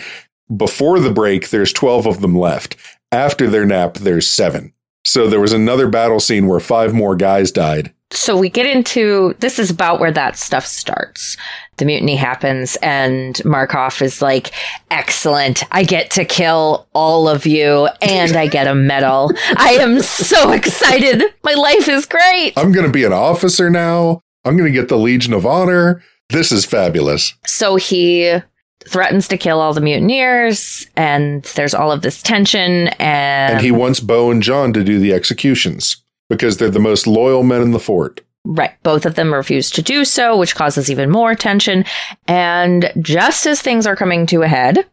Before the break, there's 12 of them left. After their nap, there's seven. So there was another battle scene where five more guys died. So we get into this is about where that stuff starts. The mutiny happens, and Markoff is like, Excellent. I get to kill all of you, and I get a medal. I am so excited. My life is great. I'm going to be an officer now. I'm going to get the Legion of Honor. This is fabulous. So he threatens to kill all the mutineers, and there's all of this tension. And, And he wants Beau and John to do the executions because they're the most loyal men in the fort. Right. Both of them refuse to do so, which causes even more tension. And just as things are coming to a head,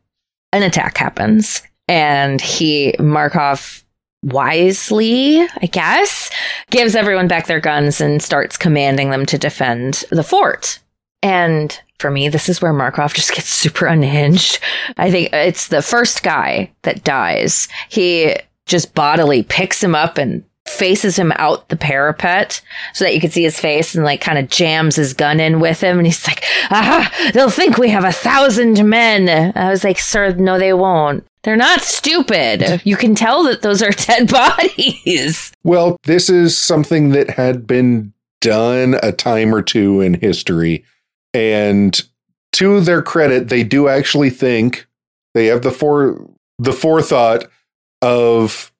an attack happens. And he, Markoff, wisely, I guess, gives everyone back their guns and starts commanding them to defend the fort. And for me, this is where Markoff just gets super unhinged. I think it's the first guy that dies. He just bodily picks him up and faces him out the parapet so that you can see his face and like kind of jams his gun in with him. And he's like, aha, they'll think we have a thousand men. I was like, sir, no, they won't. They're not stupid. You can tell that those are dead bodies. Well, this is something that had been done a time or two in history. And to their credit, they do actually think they have the for the forethought of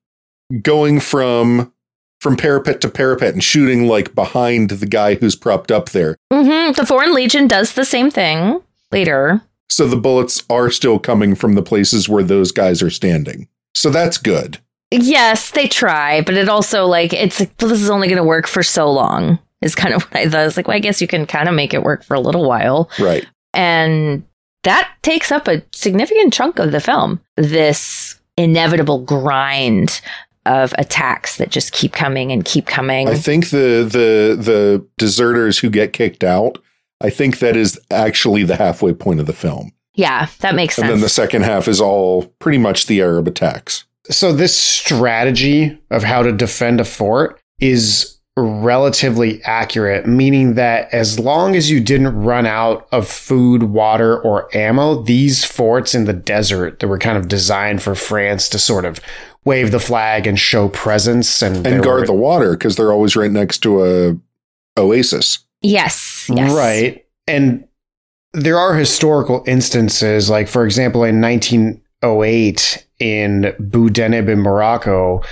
going from from parapet to parapet and shooting like behind the guy who's propped up there. hmm The Foreign Legion does the same thing later. So the bullets are still coming from the places where those guys are standing. So that's good. Yes, they try, but it also like it's like well, this is only going to work for so long. Is kind of what I thought. I was like, well, I guess you can kind of make it work for a little while, Right. and that takes up a significant chunk of the film. This inevitable grind of attacks that just keep coming and keep coming. I think the the the deserters who get kicked out, I think that is actually the halfway point of the film. yeah, that makes sense. And then the second half is all pretty much the Arab attacks. So this strategy of how to defend a fort is relatively accurate, meaning that as long as you didn't run out of food, water, or ammo, these forts in the desert that were kind of designed for France to sort of wave the flag and show presence and, And guard were- the water because they're always right next to a oasis. yes, yes, Right. And there are historical instances, like, for example, in 1908 in Boudenib in Morocco,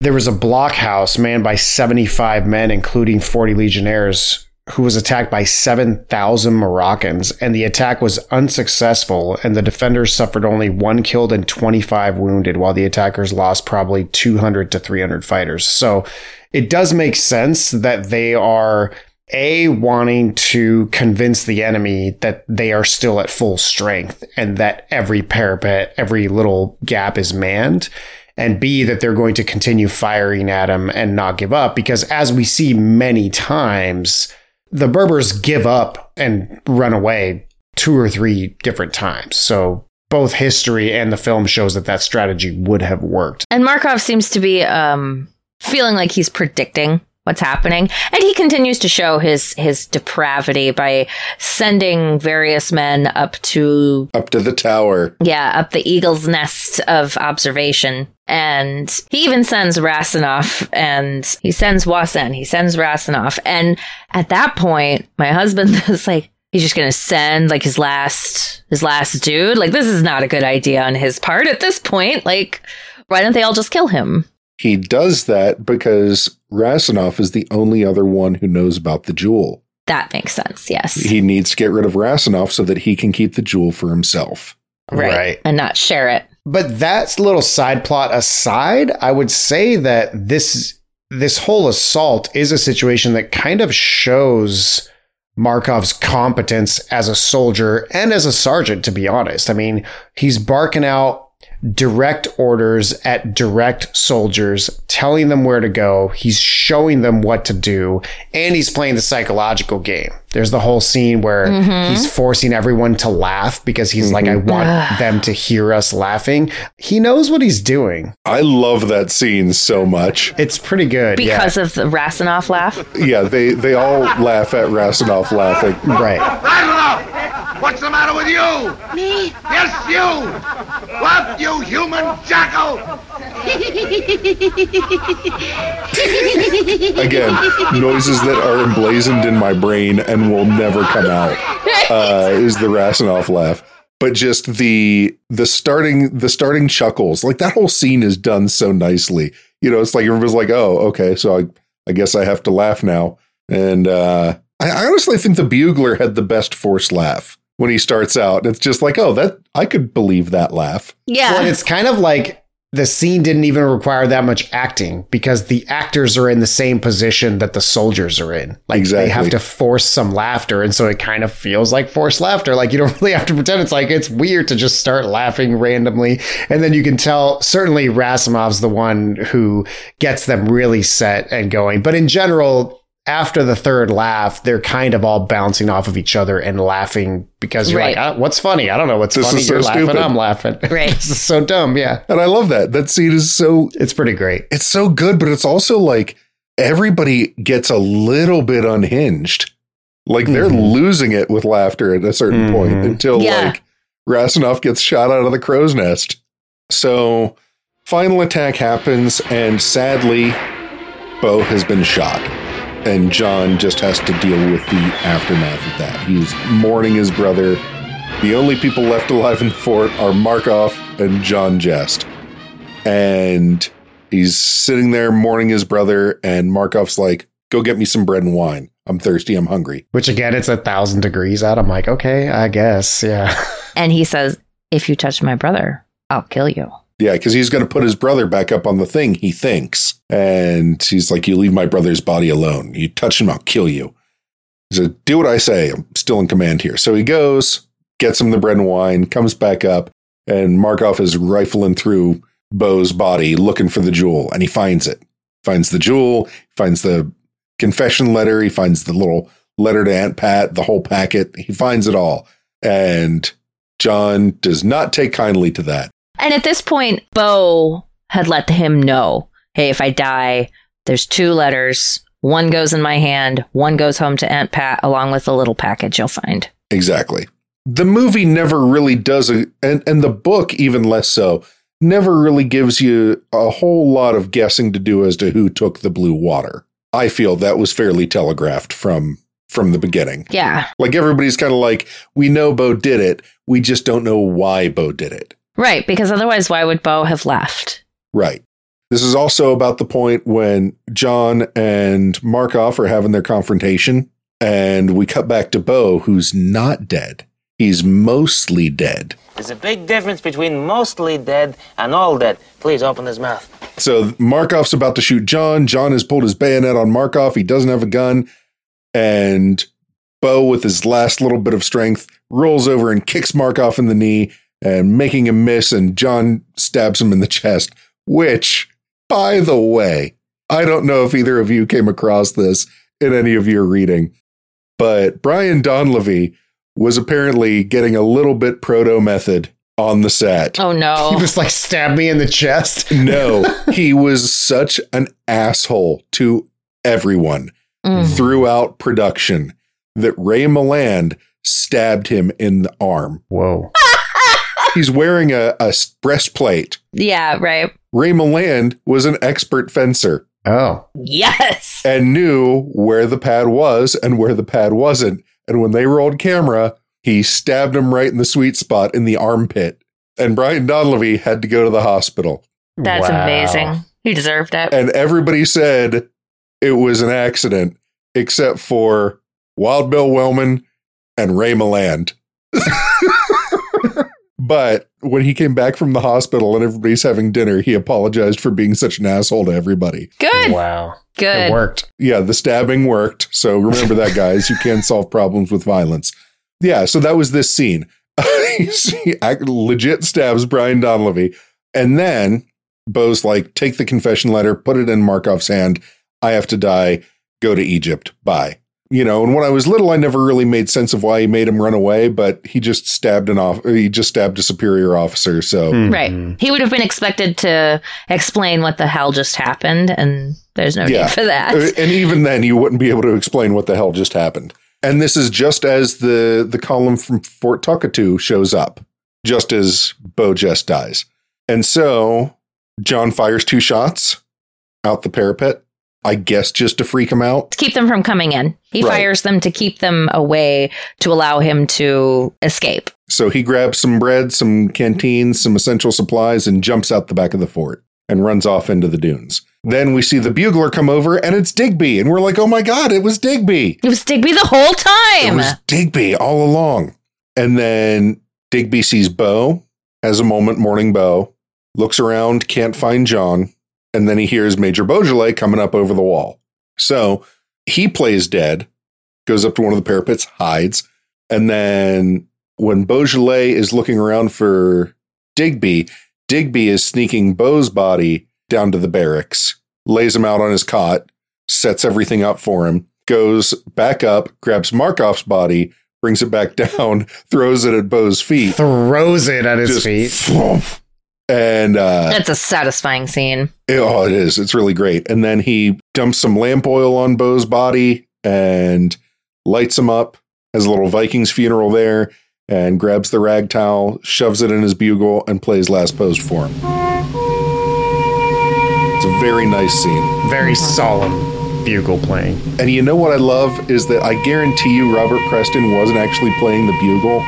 there was a blockhouse manned by 75 men, including 40 legionnaires, who was attacked by 7,000 Moroccans. And the attack was unsuccessful, and the defenders suffered only one killed and 25 wounded, while the attackers lost probably 200 to 300 fighters. So it does make sense that they are a wanting to convince the enemy that they are still at full strength and that every parapet, every little gap is manned. And B, that they're going to continue firing at them and not give up. Because as we see many times, the Berbers give up and run away two or three different times. So both history and the film shows that that strategy would have worked. And Markoff seems to be um, feeling like he's predicting what's happening, and he continues to show his his depravity by sending various men up to Up to the tower. yeah up the eagle's nest of observation. And he even sends Rasinoff and he sends Wasen, he sends Rasinoff. And at that point, my husband is like, he's just gonna send like his last his last dude. Like this is not a good idea on his part at this point. Like, why don't they all just kill him? He does that because Rasinoff is the only other one who knows about the jewel. That makes sense, yes. He needs to get rid of Rasinoff so that he can keep the jewel for himself. right. Right. And not share it. But that little side plot aside, I would say that this this whole assault is a situation that kind of shows Markoff's competence as a soldier and as a sergeant, to be honest. I mean, he's barking out direct orders at direct soldiers, telling them where to go. He's showing them what to do, and he's playing the psychological game. There's the whole scene where Mhm. he's forcing everyone to laugh because he's like, I want them to hear us laughing. He knows what he's doing. I love that scene so much. It's pretty good. yeah. Because of the Rasinoff laugh. Yeah, they they all laugh at Rasinoff laughing. Right. Rasinoff! What's the matter with you? Me? Yes, you! What, you human jackal? Again, noises that are emblazoned in my brain and will never come out uh, is the Rasinoff laugh. But just the the starting the starting chuckles, like that whole scene is done so nicely. You know, it's like everybody's like, "Oh, okay, so I I guess I have to laugh now." And uh, I, I honestly think the bugler had the best forced laugh when he starts out. It's just like, "Oh, that I could believe that laugh." Yeah. Well, it's kind of like the scene didn't even require that much acting because the actors are in the same position that the soldiers are in. Like Exactly. they have to force some laughter, and so it kind of feels like forced laughter. Like you don't really have to pretend. It's like it's weird to just start laughing randomly, and then you can tell. Certainly, Rasinoff's the one who gets them really set and going. But in general. After the third laugh, they're kind of all bouncing off of each other and laughing because you're Right. like, "Ah, "What's funny? I don't know what's This funny. is so You're laughing. stupid." I'm laughing. Right. this is so dumb. Yeah. And I love that. That scene is so It's pretty great. it's so good, but it's also like everybody gets a little bit unhinged. Like they're Mhm. losing it with laughter at a certain point Mhm. until Yeah. like Rasinoff gets shot out of the crow's nest. So final attack happens, and sadly, Beau has been shot. And John just has to deal with the aftermath of that. He's mourning his brother. The only people left alive in the fort are Markoff and John Geste. And he's sitting there mourning his brother, and Markoff's like, Go get me some bread and wine. I'm thirsty. I'm hungry. Which again, it's a thousand degrees out. I'm like, okay, I guess. Yeah. And he says, if you touch my brother, I'll kill you. Yeah, because he's going to put his brother back up on the thing, he thinks. And he's like, You leave my brother's body alone. You touch him, I'll kill you. He said, Do what I say. I'm still in command here. So he goes, gets him the bread and wine, comes back up, and Markoff is rifling through Beau's body looking for the jewel, and he finds it. Finds the jewel, finds the confession letter, he finds the little letter to Aunt Pat, the whole packet. He finds it all. And John does not take kindly to that. And at this point, Beau had let him know hey, if I die, there's two letters. One goes in my hand, one goes home to Aunt Pat, along with the little package you'll find. Exactly. The movie never really does a, and and the book even less so. Never really gives you a whole lot of guessing to do as to who took the blue water. I feel that was fairly telegraphed from from the beginning. Yeah. Like everybody's kind of like, we know Beau did it, we just don't know why Beau did it. Right. Because otherwise, why would Beau have left? Right. This is also about the point when John and Markoff are having their confrontation, and we cut back to Beau, who's not dead. He's mostly dead. There's a big difference between mostly dead and all dead. Please open his mouth. So Markoff's about to shoot John. John has pulled his bayonet on Markoff. He doesn't have a gun. And Beau, with his last little bit of strength, rolls over and kicks Markov in the knee and making him miss. And John stabs him in the chest, which, by the way, I don't know if either of you came across this in any of your reading, but Brian Donlevy was apparently getting a little bit proto method on the set. Oh, no. He was like, stab me in the chest. No, he was such an asshole to everyone Mm. throughout production that Ray Milland stabbed him in the arm. Whoa. He's wearing a, a breastplate. Yeah, right. Ray Milland was an expert fencer Oh. Yes. and knew where the pad was and where the pad wasn't. And when they rolled camera, he stabbed him right in the sweet spot in the armpit. And Brian Donlevy had to go to the hospital. That's Wow. amazing. He deserved it. and everybody said it was an accident except for Wild Bill Wellman and Ray Milland. but when he came back from the hospital and everybody's having dinner, he apologized for being such an asshole to everybody. Good. Wow. Good. It worked. Yeah, the stabbing worked. So remember that, guys. You can solve problems with violence. Yeah, so that was this scene. he legit stabs Brian Donlevy. And then Beau's like, take the confession letter, put it in Markoff's hand. I have to die. Go to Egypt. Bye. You know, and when I was little, I never really made sense of why he made him run away, but he just stabbed an off. He just stabbed a superior officer. So Right. He would have been expected to explain what the hell just happened, and there's no need for that. Uh, And even then, you wouldn't be able to explain what the hell just happened. And this is just as the the column from Fort Tokotu shows up, just as Beau just dies. And so John fires two shots out the parapet. I guess just to freak him out. to keep them from coming in. He Right. fires them to keep them away to allow him to escape. So he grabs some bread, some canteens, some essential supplies, and jumps out the back of the fort and runs off into the dunes. Then we see the bugler come over, and it's Digby, and we're like, "Oh my god, it was Digby!" It was Digby the whole time. It was Digby all along. And then Digby sees Beau, has a moment mourning Beau, looks around, can't find John, and then he hears Major Beaujolais coming up over the wall. So he plays dead, goes up to one of the parapets, hides, and then when Beaujolais is looking around for Digby, Digby is sneaking Beau's body down to the barracks, lays him out on his cot, sets everything up for him, goes back up, grabs Markoff's body, brings it back down, throws it at Beau's feet, Throws it at his feet. thwomp. And uh, That's a satisfying scene. it- oh, it is. It's really great. And then he dumps some lamp oil on Beau's body and lights him up. Has a little Vikings funeral there and grabs the rag towel, shoves it in his bugle, and plays last post for him. It's a very nice scene. Very solemn bugle playing. And you know what I love is that I guarantee you Robert Preston wasn't actually playing the bugle.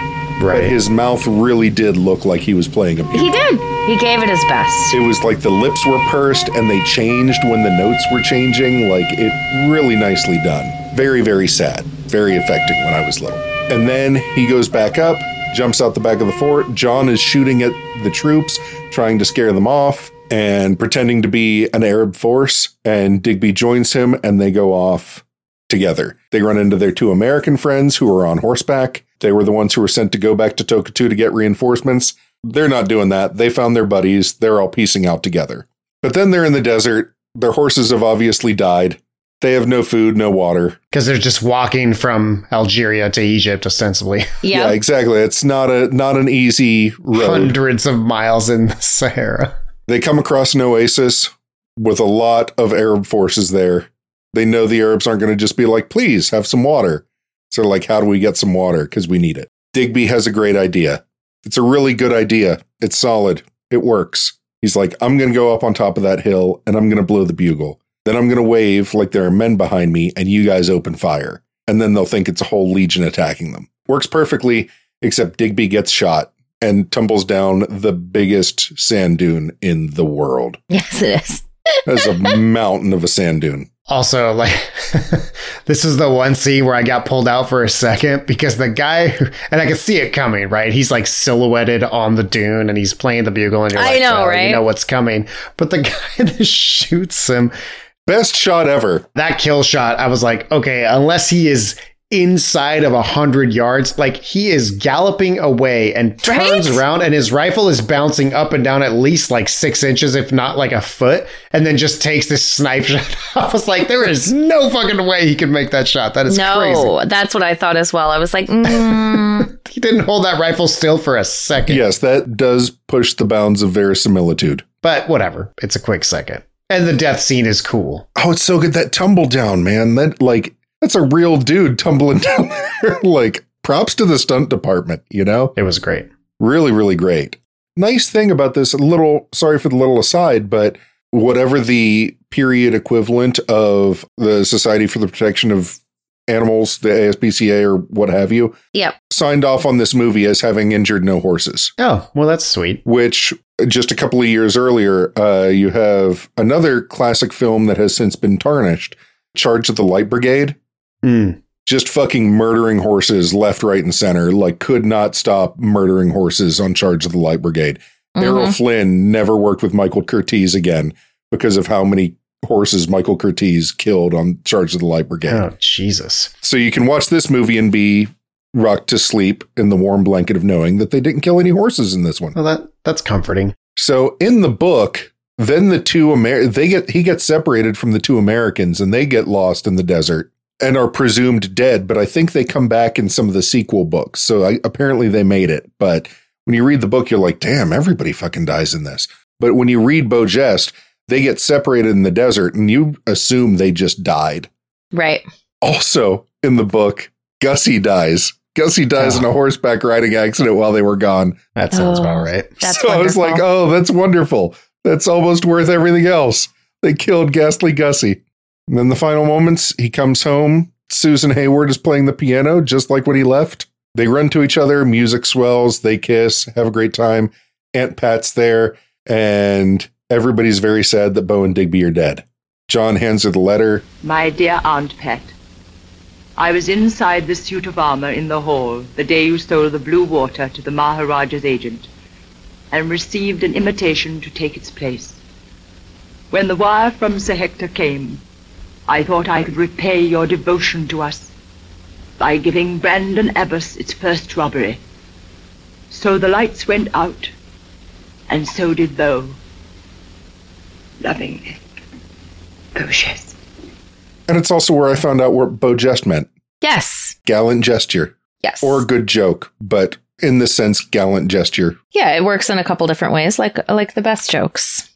Right. But his mouth really did look like he was playing a bugle. He did. He gave it his best. It was like the lips were pursed and they changed when the notes were changing. Like it really nicely done. Very, very sad. Very affecting when I was little. And then he goes back up, jumps out the back of the fort. John is shooting at the troops, trying to scare them off and pretending to be an Arab force. And Digby joins him and they go off together. They run into their two American friends who are on horseback. They were the ones who were sent to go back to Tokotu to get reinforcements. They're not doing that. They found their buddies. They're all piecing out together. But then they're in the desert. Their horses have obviously died. They have no food, no water. Because they're just walking from Algeria to Egypt, ostensibly. Yeah, exactly. It's not a not an easy road. Hundreds of miles in the Sahara. They come across an oasis with a lot of Arab forces there. They know the Arabs aren't going to just be like, please have some water. So, like, how do we get some water? Because we need it. Digby has a great idea. It's a really good idea. It's solid. It works. He's like, I'm going to go up on top of that hill and I'm going to blow the bugle. Then I'm going to wave like there are men behind me and you guys open fire. And then they'll think it's a whole legion attacking them. Works perfectly, except Digby gets shot and tumbles down the biggest sand dune in the world. Yes, it is. That's a mountain of a sand dune. Also, like, this is the one scene where I got pulled out for a second because the guy, and I could see it coming, right? He's like silhouetted on the dune and he's playing the bugle, and you're like, I like, know, oh, well, right? You know what's coming. But the guy that shoots him, Best shot ever. that kill shot, I was like, okay, unless he is inside of a hundred yards, like he is galloping away and turns Right? around, and his rifle is bouncing up and down at least like six inches, if not like a foot, and then just takes this snipe shot. I was like, there is no fucking way he could make that shot. That is no, crazy. that's what I thought as well. I was like, mm, He didn't hold that rifle still for a second. Yes, that does push the bounds of verisimilitude. But whatever. It's a quick second. And the death scene is cool. Oh, it's so good. That tumble down, man. That like that's a real dude tumbling down there. like props to the stunt department, you know? It was great. Really, really great. Nice thing about this, little sorry for the little aside, but whatever the period equivalent of the Society for the Protection of Animals, the ASPCA or what have you, yep. signed off on this movie as having injured no horses. Oh, well, that's sweet. which just a couple of years earlier, uh, you have another classic film that has since been tarnished, Charge of the Light Brigade. Mm. Just fucking murdering horses left, right, and center. Like, could not stop murdering horses on Charge of the Light Brigade. Errol Flynn never worked with Michael Curtiz again because of how many horses Michael Curtiz killed on Charge of the Light Brigade. Oh, Jesus. So you can watch this movie and be rocked to sleep in the warm blanket of knowing that they didn't kill any horses in this one. Well, that that's comforting. So in the book, then the two Amer they get he gets separated from the two Americans and they get lost in the desert and are presumed dead. But I think they come back in some of the sequel books. So I, apparently they made it. But when you read the book, you're like, damn, everybody fucking dies in this. But when you read Beau Geste, they get separated in the desert and you assume they just died. Right. Also in the book, Gussie dies. Gussie dies oh. in a oh. horseback riding accident while they were gone. That sounds oh, about right. so wonderful. I was like, oh, that's wonderful. That's almost worth everything else. They killed Ghastly Gussie. And then the final moments, he comes home. Susan Hayward is playing the piano just like when he left. They run to each other, music swells, they kiss, have a great time. Aunt Pat's there, and everybody's very sad that Beau and Digby are dead. John hands her the letter. My dear Aunt Pat, I was inside the suit of armor in the hall the day you stole the blue water to the Maharaja's agent and received an invitation to take its place. When the wire from Sir Hector came, I thought I could repay your devotion to us by giving Brandon Abbas its first robbery. So the lights went out, and so did Beau. Lovingly, Beau Geste. And it's also where I found out what Beau Geste meant. Yes. Gallant gesture. Yes. Or good joke, but in the sense gallant gesture. Yeah, it works in a couple different ways, like like the best jokes.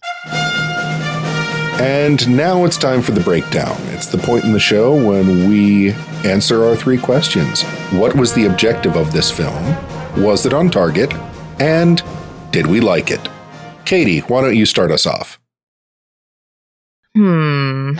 And now it's time for the breakdown. It's the point in the show when we answer our three questions. What was the objective of this film? Was it on target? And did we like it? Katie, why don't you start us off? Hmm.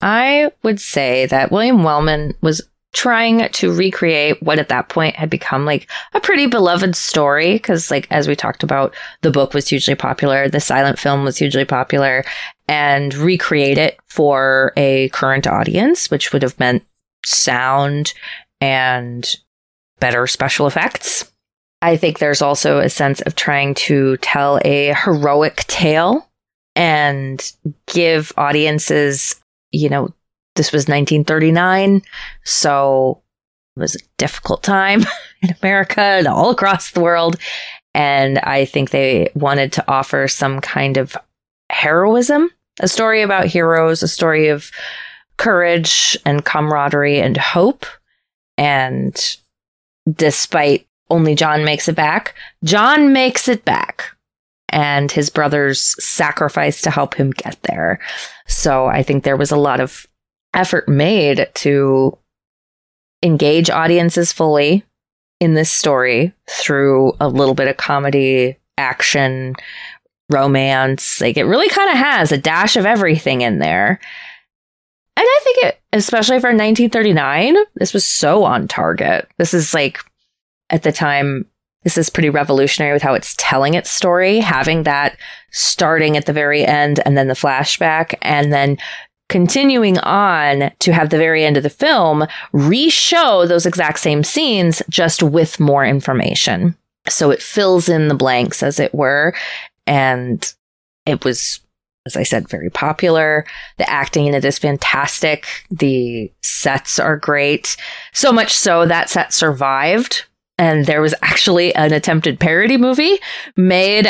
I would say that William Wellman was trying to recreate what at that point had become like a pretty beloved story because like as we talked about the book was hugely popular the silent film was hugely popular and recreate it for a current audience which would have meant sound and better special effects i think there's also a sense of trying to tell a heroic tale and give audiences you know, this was 1939. So it was a difficult time in America and all across the world. And I think they wanted to offer some kind of heroism, a story about heroes, a story of courage and camaraderie and hope. And despite only John makes it back, John makes it back and his brothers sacrifice to help him get there. So I think there was a lot of effort made to engage audiences fully in this story through a little bit of comedy, action, romance. Like it really kind of has a dash of everything in there. And I think it, especially for 1939, this was so on target. This is like, at the time, this is pretty revolutionary with how it's telling its story, having that starting at the very end and then the flashback and then continuing on to have the very end of the film re-show those exact same scenes just with more information. So it fills in the blanks as it were and it was as I said, very popular. The acting in it is fantastic. The sets are great. So much so that set survived and there was actually an attempted parody movie made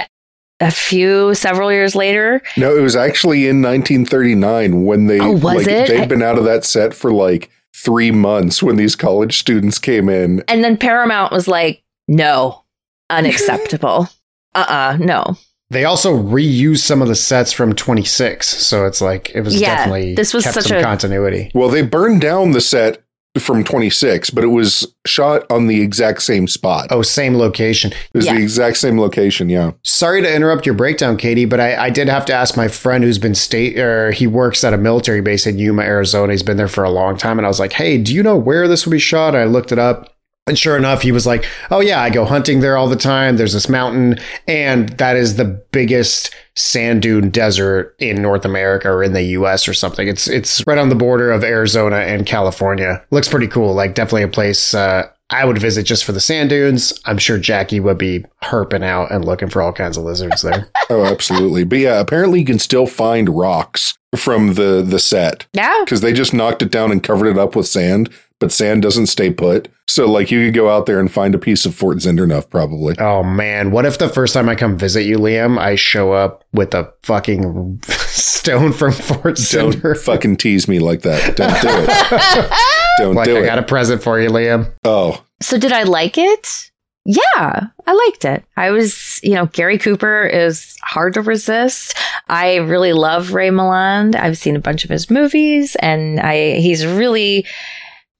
a few several years later. No, it was actually in 1939 when they oh, was like it? they'd been out of that set for like 3 months when these college students came in. And then Paramount was like, "No, unacceptable." uh-uh, no. They also reused some of the sets from 26, so it's like it was yeah, definitely this was such a continuity. Well, they burned down the set from 26, but it was shot on the exact same spot. Oh, same location. It was yeah. the exact same location, yeah. Sorry to interrupt your breakdown, Katie, but I, I did have to ask my friend who's been state or he works at a military base in Yuma, Arizona. He's been there for a long time. And I was like, hey, do you know where this will be shot? And I looked it up. And sure enough, he was like, Oh, yeah, I go hunting there all the time. There's this mountain, and that is the biggest sand dune desert in North America or in the US or something. It's it's right on the border of Arizona and California. Looks pretty cool. Like, definitely a place uh, I would visit just for the sand dunes. I'm sure Jackie would be herping out and looking for all kinds of lizards there. oh, absolutely. But yeah, apparently you can still find rocks from the the set. Yeah. Because they just knocked it down and covered it up with sand but sand doesn't stay put. So, like, you could go out there and find a piece of Fort Zinderneuf, probably. Oh man, what if the first time I come visit you, Liam, I show up with a fucking stone from Fort Cinder? Don't fucking tease me like that. Don't do it. Don't like do I it. I got a present for you, Liam. oh, So did I like it? Yeah, I liked it. I was, you know, Gary Cooper is hard to resist. I really love Ray Milland. I've seen a bunch of his movies and I he's really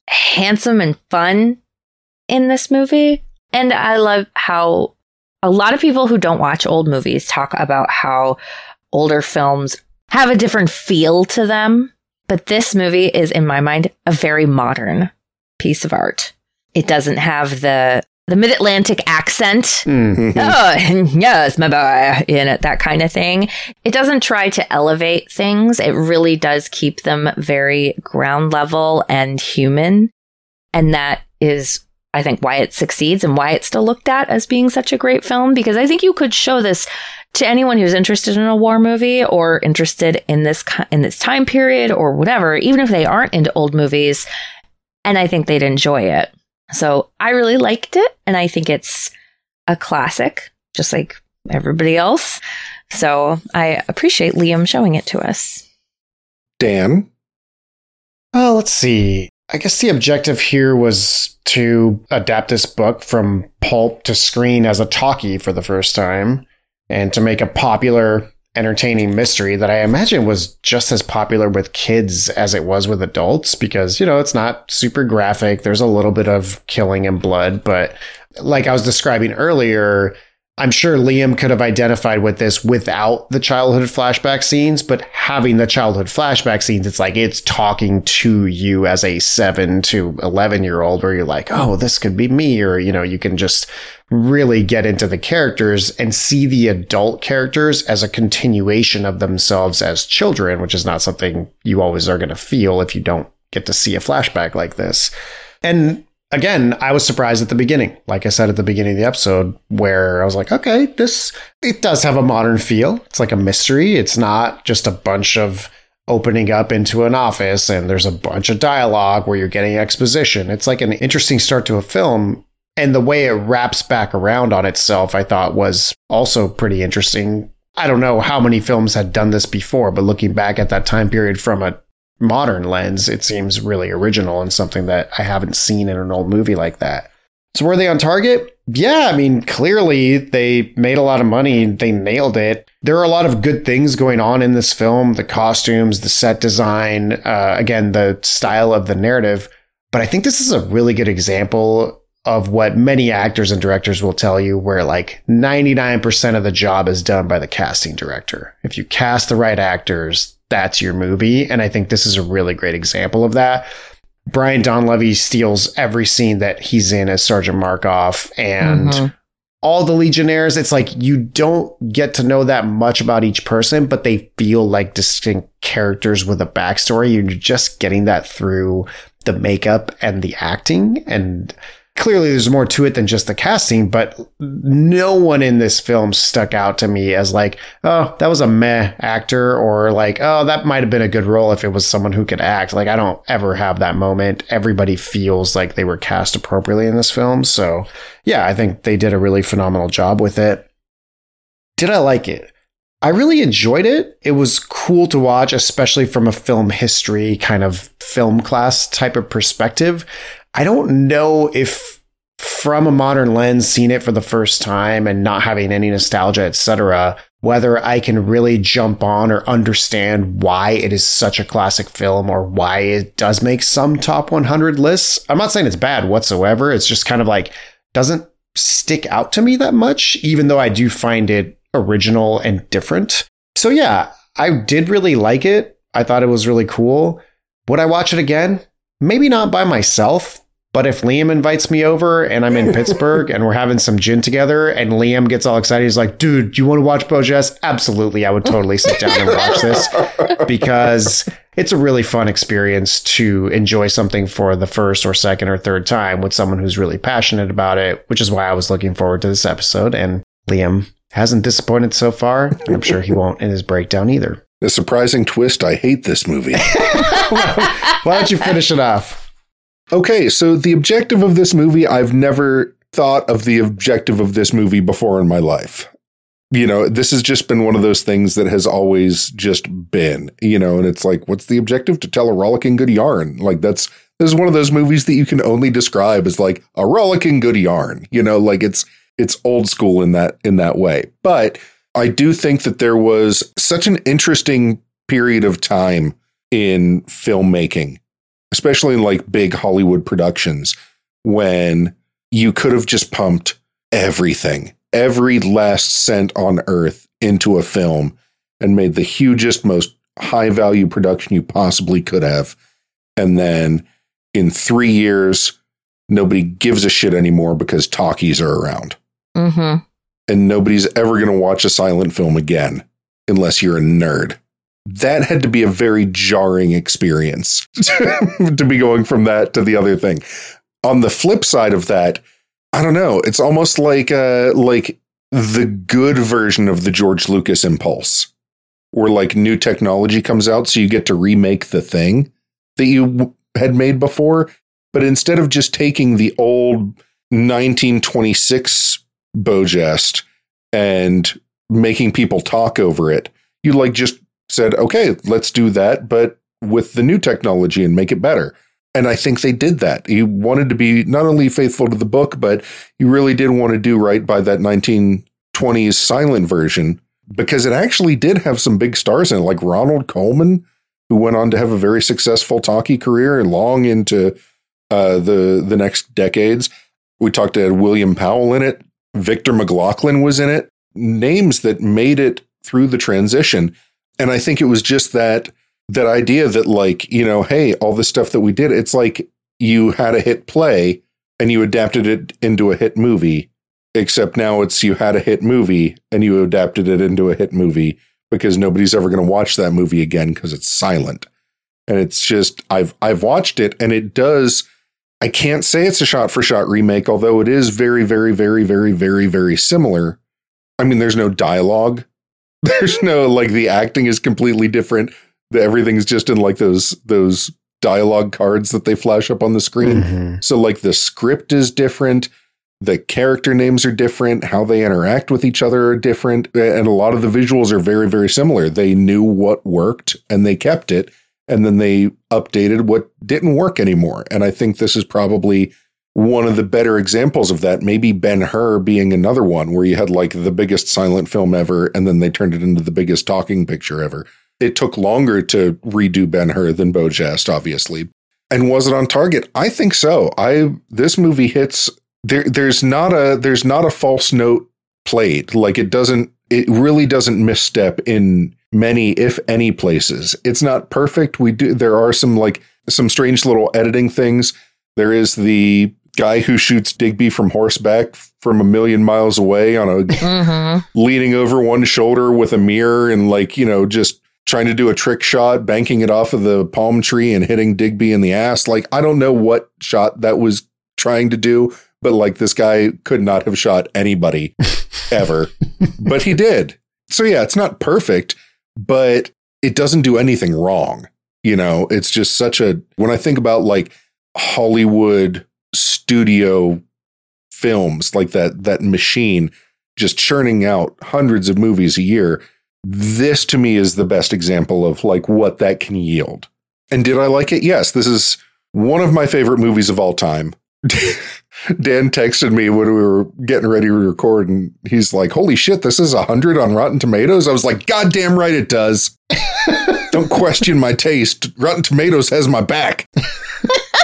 handsome and fun in this movie. And I love how a lot of people who don't watch old movies talk about how older films have a different feel to them. But this movie is, in my mind, a very modern piece of art. It doesn't have the the mid Atlantic accent. Mm. oh, yes, my boy, in it, that kind of thing. It doesn't try to elevate things. It really does keep them very ground level and human. And that is, I think, why it succeeds and why it's still looked at as being such a great film. Because I think you could show this to anyone who's interested in a war movie or interested in this in this time period or whatever, even if they aren't into old movies. And I think they'd enjoy it. So I really liked it, and I think it's a classic, just like everybody else. So I appreciate Liam showing it to us. Dan. Oh, let's see. I guess the objective here was to adapt this book from pulp to screen as a talkie for the first time and to make a popular, entertaining mystery that I imagine was just as popular with kids as it was with adults because, you know, it's not super graphic. There's a little bit of killing and blood, but like I was describing earlier, I'm sure Liam could have identified with this without the childhood flashback scenes, but having the childhood flashback scenes, it's like it's talking to you as a seven to 11 year old, where you're like, oh, this could be me. Or, you know, you can just really get into the characters and see the adult characters as a continuation of themselves as children, which is not something you always are going to feel if you don't get to see a flashback like this. And again, I was surprised at the beginning. Like I said at the beginning of the episode, where I was like, okay, this it does have a modern feel. It's like a mystery. It's not just a bunch of opening up into an office and there's a bunch of dialogue where you're getting exposition. It's like an interesting start to a film. And the way it wraps back around on itself, I thought was also pretty interesting. I don't know how many films had done this before, but looking back at that time period from a modern lens, it seems really original and something that I haven't seen in an old movie like that. So were they on target? Yeah, I mean, clearly they made a lot of money. And they nailed it. There are a lot of good things going on in this film the costumes, the set design, uh, again, the style of the narrative. But I think this is a really good example of what many actors and directors will tell you, where like 99% of the job is done by the casting director. If you cast the right actors, that's your movie. And I think this is a really great example of that. Brian Donlevy steals every scene that he's in as Sergeant Markoff and Mhm. all the Legionnaires. It's like you don't get to know that much about each person, but they feel like distinct characters with a backstory. You're just getting that through the makeup and the acting. And clearly there's more to it than just the casting, but no one in this film stuck out to me as like, oh, that was a meh actor, or like, oh, that might have been a good role if it was someone who could act. Like, I don't ever have that moment. Everybody feels like they were cast appropriately in this film. So, yeah, I think they did a really phenomenal job with it. Did I like it? I really enjoyed it. It was cool to watch, especially from a film history kind of film class type of perspective. I don't know if from a modern lens, seeing it for the first time and not having any nostalgia, etc., whether I can really jump on or understand why it is such a classic film or why it does make some top 100 lists. I'm not saying it's bad whatsoever. It's just kind of like doesn't stick out to me that much, even though I do find it original and different. So yeah, I did really like it. I thought it was really cool. Would I watch it again? Maybe not by myself, but if Liam invites me over and I'm in Pittsburgh and we're having some gin together and Liam gets all excited, he's like, dude, do you want to watch Beau Geste? Absolutely. I would totally sit down and watch this because it's a really fun experience to enjoy something for the first or second or third time with someone who's really passionate about it, which is why I was looking forward to this episode. And Liam hasn't disappointed so far. I'm sure he won't in his breakdown either. A surprising twist. I hate this movie. Why don't you finish it off? Okay, so the objective of this movie, I've never thought of the objective of this movie before in my life. You know, this has just been one of those things that has always just been, you know, and it's like, what's the objective? To tell a rollicking good yarn. Like, that's, this is one of those movies that you can only describe as like a rollicking good yarn, you know, like it's, it's old school in that, in that way. But I do think that there was such an interesting period of time in filmmaking, especially in like big Hollywood productions, when you could have just pumped everything, every last cent on earth into a film and made the hugest, most high value production you possibly could have. And then in three years, nobody gives a shit anymore because talkies are around. Mm-hmm. And nobody's ever going to watch a silent film again unless you're a nerd. That had to be a very jarring experience to be going from that to the other thing on the flip side of that, I don't know. It's almost like uh like the good version of the George Lucas impulse, where like new technology comes out, so you get to remake the thing that you had made before, but instead of just taking the old 1926 Beau Geste and making people talk over it, you like just said, okay, let's do that, but with the new technology and make it better. And I think they did that. He wanted to be not only faithful to the book, but he really did want to do right by that 1920s silent version because it actually did have some big stars in it, like Ronald Colman, who went on to have a very successful talkie career and long into uh, the the next decades. We talked to William Powell in it. Victor McLaglen was in it. Names that made it through the transition. And I think it was just that that idea that like you know hey all the stuff that we did it's like you had a hit play and you adapted it into a hit movie except now it's you had a hit movie and you adapted it into a hit movie because nobody's ever going to watch that movie again because it's silent. And it's just i've i've watched it and it does i can't say it's a shot for shot remake although it is very very very very very very similar. I mean there's no dialogue there's no like the acting is completely different everything's just in like those those dialogue cards that they flash up on the screen. Mm-hmm. So like the script is different, the character names are different, how they interact with each other are different, and a lot of the visuals are very very similar. They knew what worked and they kept it and then they updated what didn't work anymore. And I think this is probably one of the better examples of that. Maybe Ben Hur being another one where you had like the biggest silent film ever and then they turned it into the biggest talking picture ever it took longer to redo Ben Hur than Beau Geste, obviously. And was it on target? I think so. I this movie hits there there's not a there's not a false note played. Like it doesn't it really doesn't misstep in many, if any, places. It's not perfect. We do there are some like some strange little editing things. There is the guy who shoots Digby from horseback from a million miles away on a mm-hmm. leaning over one shoulder with a mirror and like, you know, just trying to do a trick shot, banking it off of the palm tree and hitting Digby in the ass. Like, I don't know what shot that was trying to do, but like this guy could not have shot anybody ever, but he did. So yeah, it's not perfect, but it doesn't do anything wrong. You know, it's just such a, when I think about like Hollywood studio films, like that, that machine just churning out hundreds of movies a year, this to me is the best example of like what that can yield. And did I like it? Yes, this is one of my favorite movies of all time. Dan texted me when we were getting ready to record, and he's like, "Holy shit, this is a hundred on Rotten Tomatoes." I was like, "God damn right it does." Don't question my taste. Rotten Tomatoes has my back.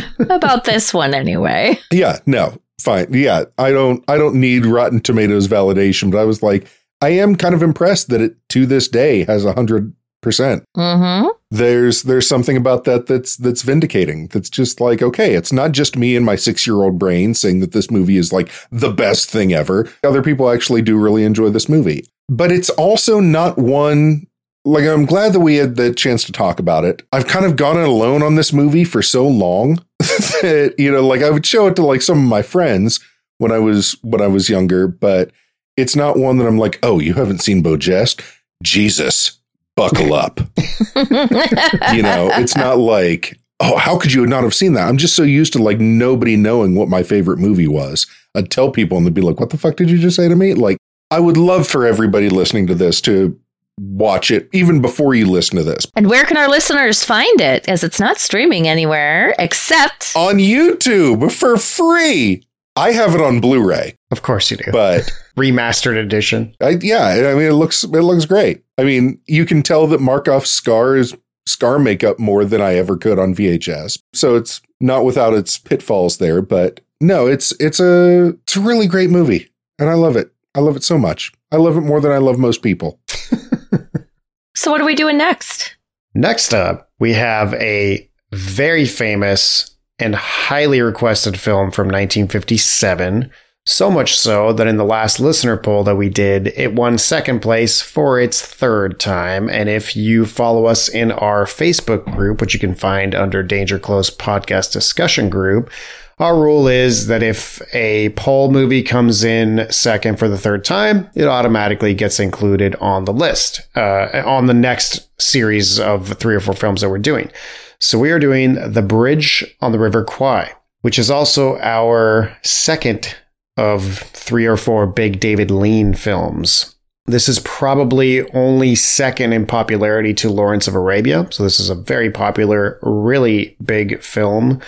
About this one, anyway. Yeah, no, fine. Yeah, I don't. I don't need Rotten Tomatoes validation, but I was like, I am kind of impressed that it to this day has a hundred percent. Mm-hmm. There's there's something about that that's that's vindicating. That's just like okay, it's not just me and my six year old brain saying that this movie is like the best thing ever. Other people actually do really enjoy this movie, but it's also not one. Like I'm glad that we had the chance to talk about it. I've kind of gone it alone on this movie for so long that you know, like I would show it to like some of my friends when I was when I was younger, but it's not one that I'm like, oh, you haven't seen Beau Geste? Jesus, buckle up. you know, it's not like, oh, how could you not have seen that? I'm just so used to like nobody knowing what my favorite movie was. I'd tell people and they'd be like, what the fuck did you just say to me? Like, I would love for everybody listening to this to watch it even before you listen to this. And where can our listeners find it? As it's not streaming anywhere except on YouTube for free. I have it on Blu-ray. Of course you do. But remastered edition. I, yeah, I mean it looks it looks great. I mean, you can tell that Markoff's scar is scar makeup more than I ever could on VHS. So it's not without its pitfalls there, but no, it's it's a it's a really great movie. And I love it. I love it so much. I love it more than I love most people. so what are we doing next? Next up, we have a very famous and highly requested film from 1957. So much so that in the last listener poll that we did, it won second place for its third time. And if you follow us in our Facebook group, which you can find under Danger Close Podcast Discussion Group, our rule is that if a poll movie comes in second for the third time, it automatically gets included on the list, uh, on the next series of three or four films that we're doing. So we are doing The Bridge on the River Kwai, which is also our second of three or four big David Lean films. This is probably only second in popularity to Lawrence of Arabia. So this is a very popular, really big film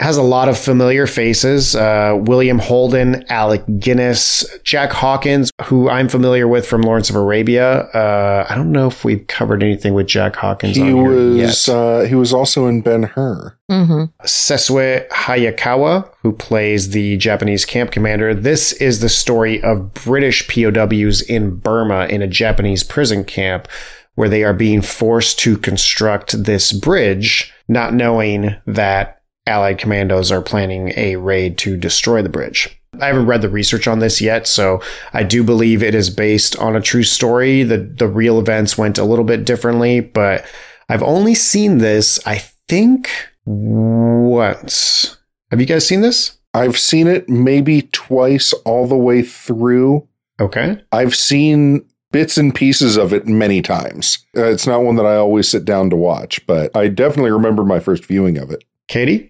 has a lot of familiar faces. Uh, William Holden, Alec Guinness, Jack Hawkins, who I'm familiar with from Lawrence of Arabia. Uh, I don't know if we've covered anything with Jack Hawkins. He was uh, he was also in Ben Hur. Mm-hmm. Sessue Hayakawa, who plays the Japanese camp commander. This is the story of British POWs in Burma in a Japanese prison camp where they are being forced to construct this bridge, not knowing that Allied commandos are planning a raid to destroy the bridge. I haven't read the research on this yet, so I do believe it is based on a true story. The the real events went a little bit differently, but I've only seen this, I think, once. Have you guys seen this? I've seen it maybe twice all the way through. Okay. I've seen bits and pieces of it many times. Uh, it's not one that I always sit down to watch, but I definitely remember my first viewing of it. Katie?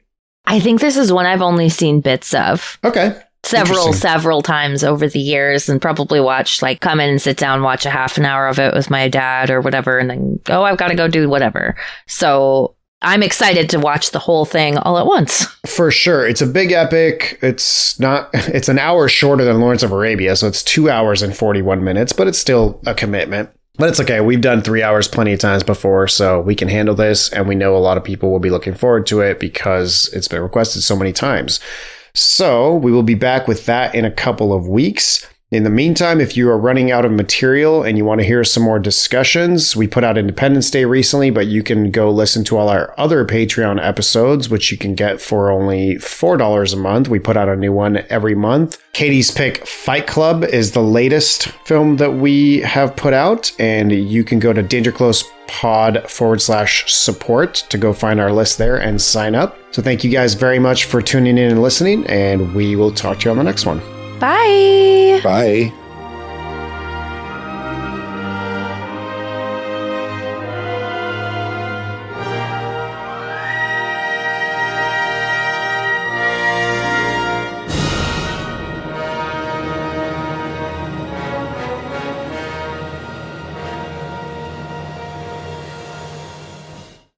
I think this is one I've only seen bits of. Okay. Several, several times over the years and probably watched, like, come in and sit down, watch a half an hour of it with my dad or whatever, and then, oh, I've got to go do whatever. So I'm excited to watch the whole thing all at once. For sure. It's a big epic. It's not, it's an hour shorter than Lawrence of Arabia. So it's two hours and 41 minutes, but it's still a commitment. But it's okay. We've done three hours plenty of times before, so we can handle this. And we know a lot of people will be looking forward to it because it's been requested so many times. So we will be back with that in a couple of weeks. In the meantime, if you are running out of material and you want to hear some more discussions, we put out Independence Day recently, but you can go listen to all our other Patreon episodes, which you can get for only $4 a month. We put out a new one every month. Katie's pick Fight Club is the latest film that we have put out, and you can go to Danger Close pod forward slash support to go find our list there and sign up. So thank you guys very much for tuning in and listening, and we will talk to you on the next one. Bye. Bye.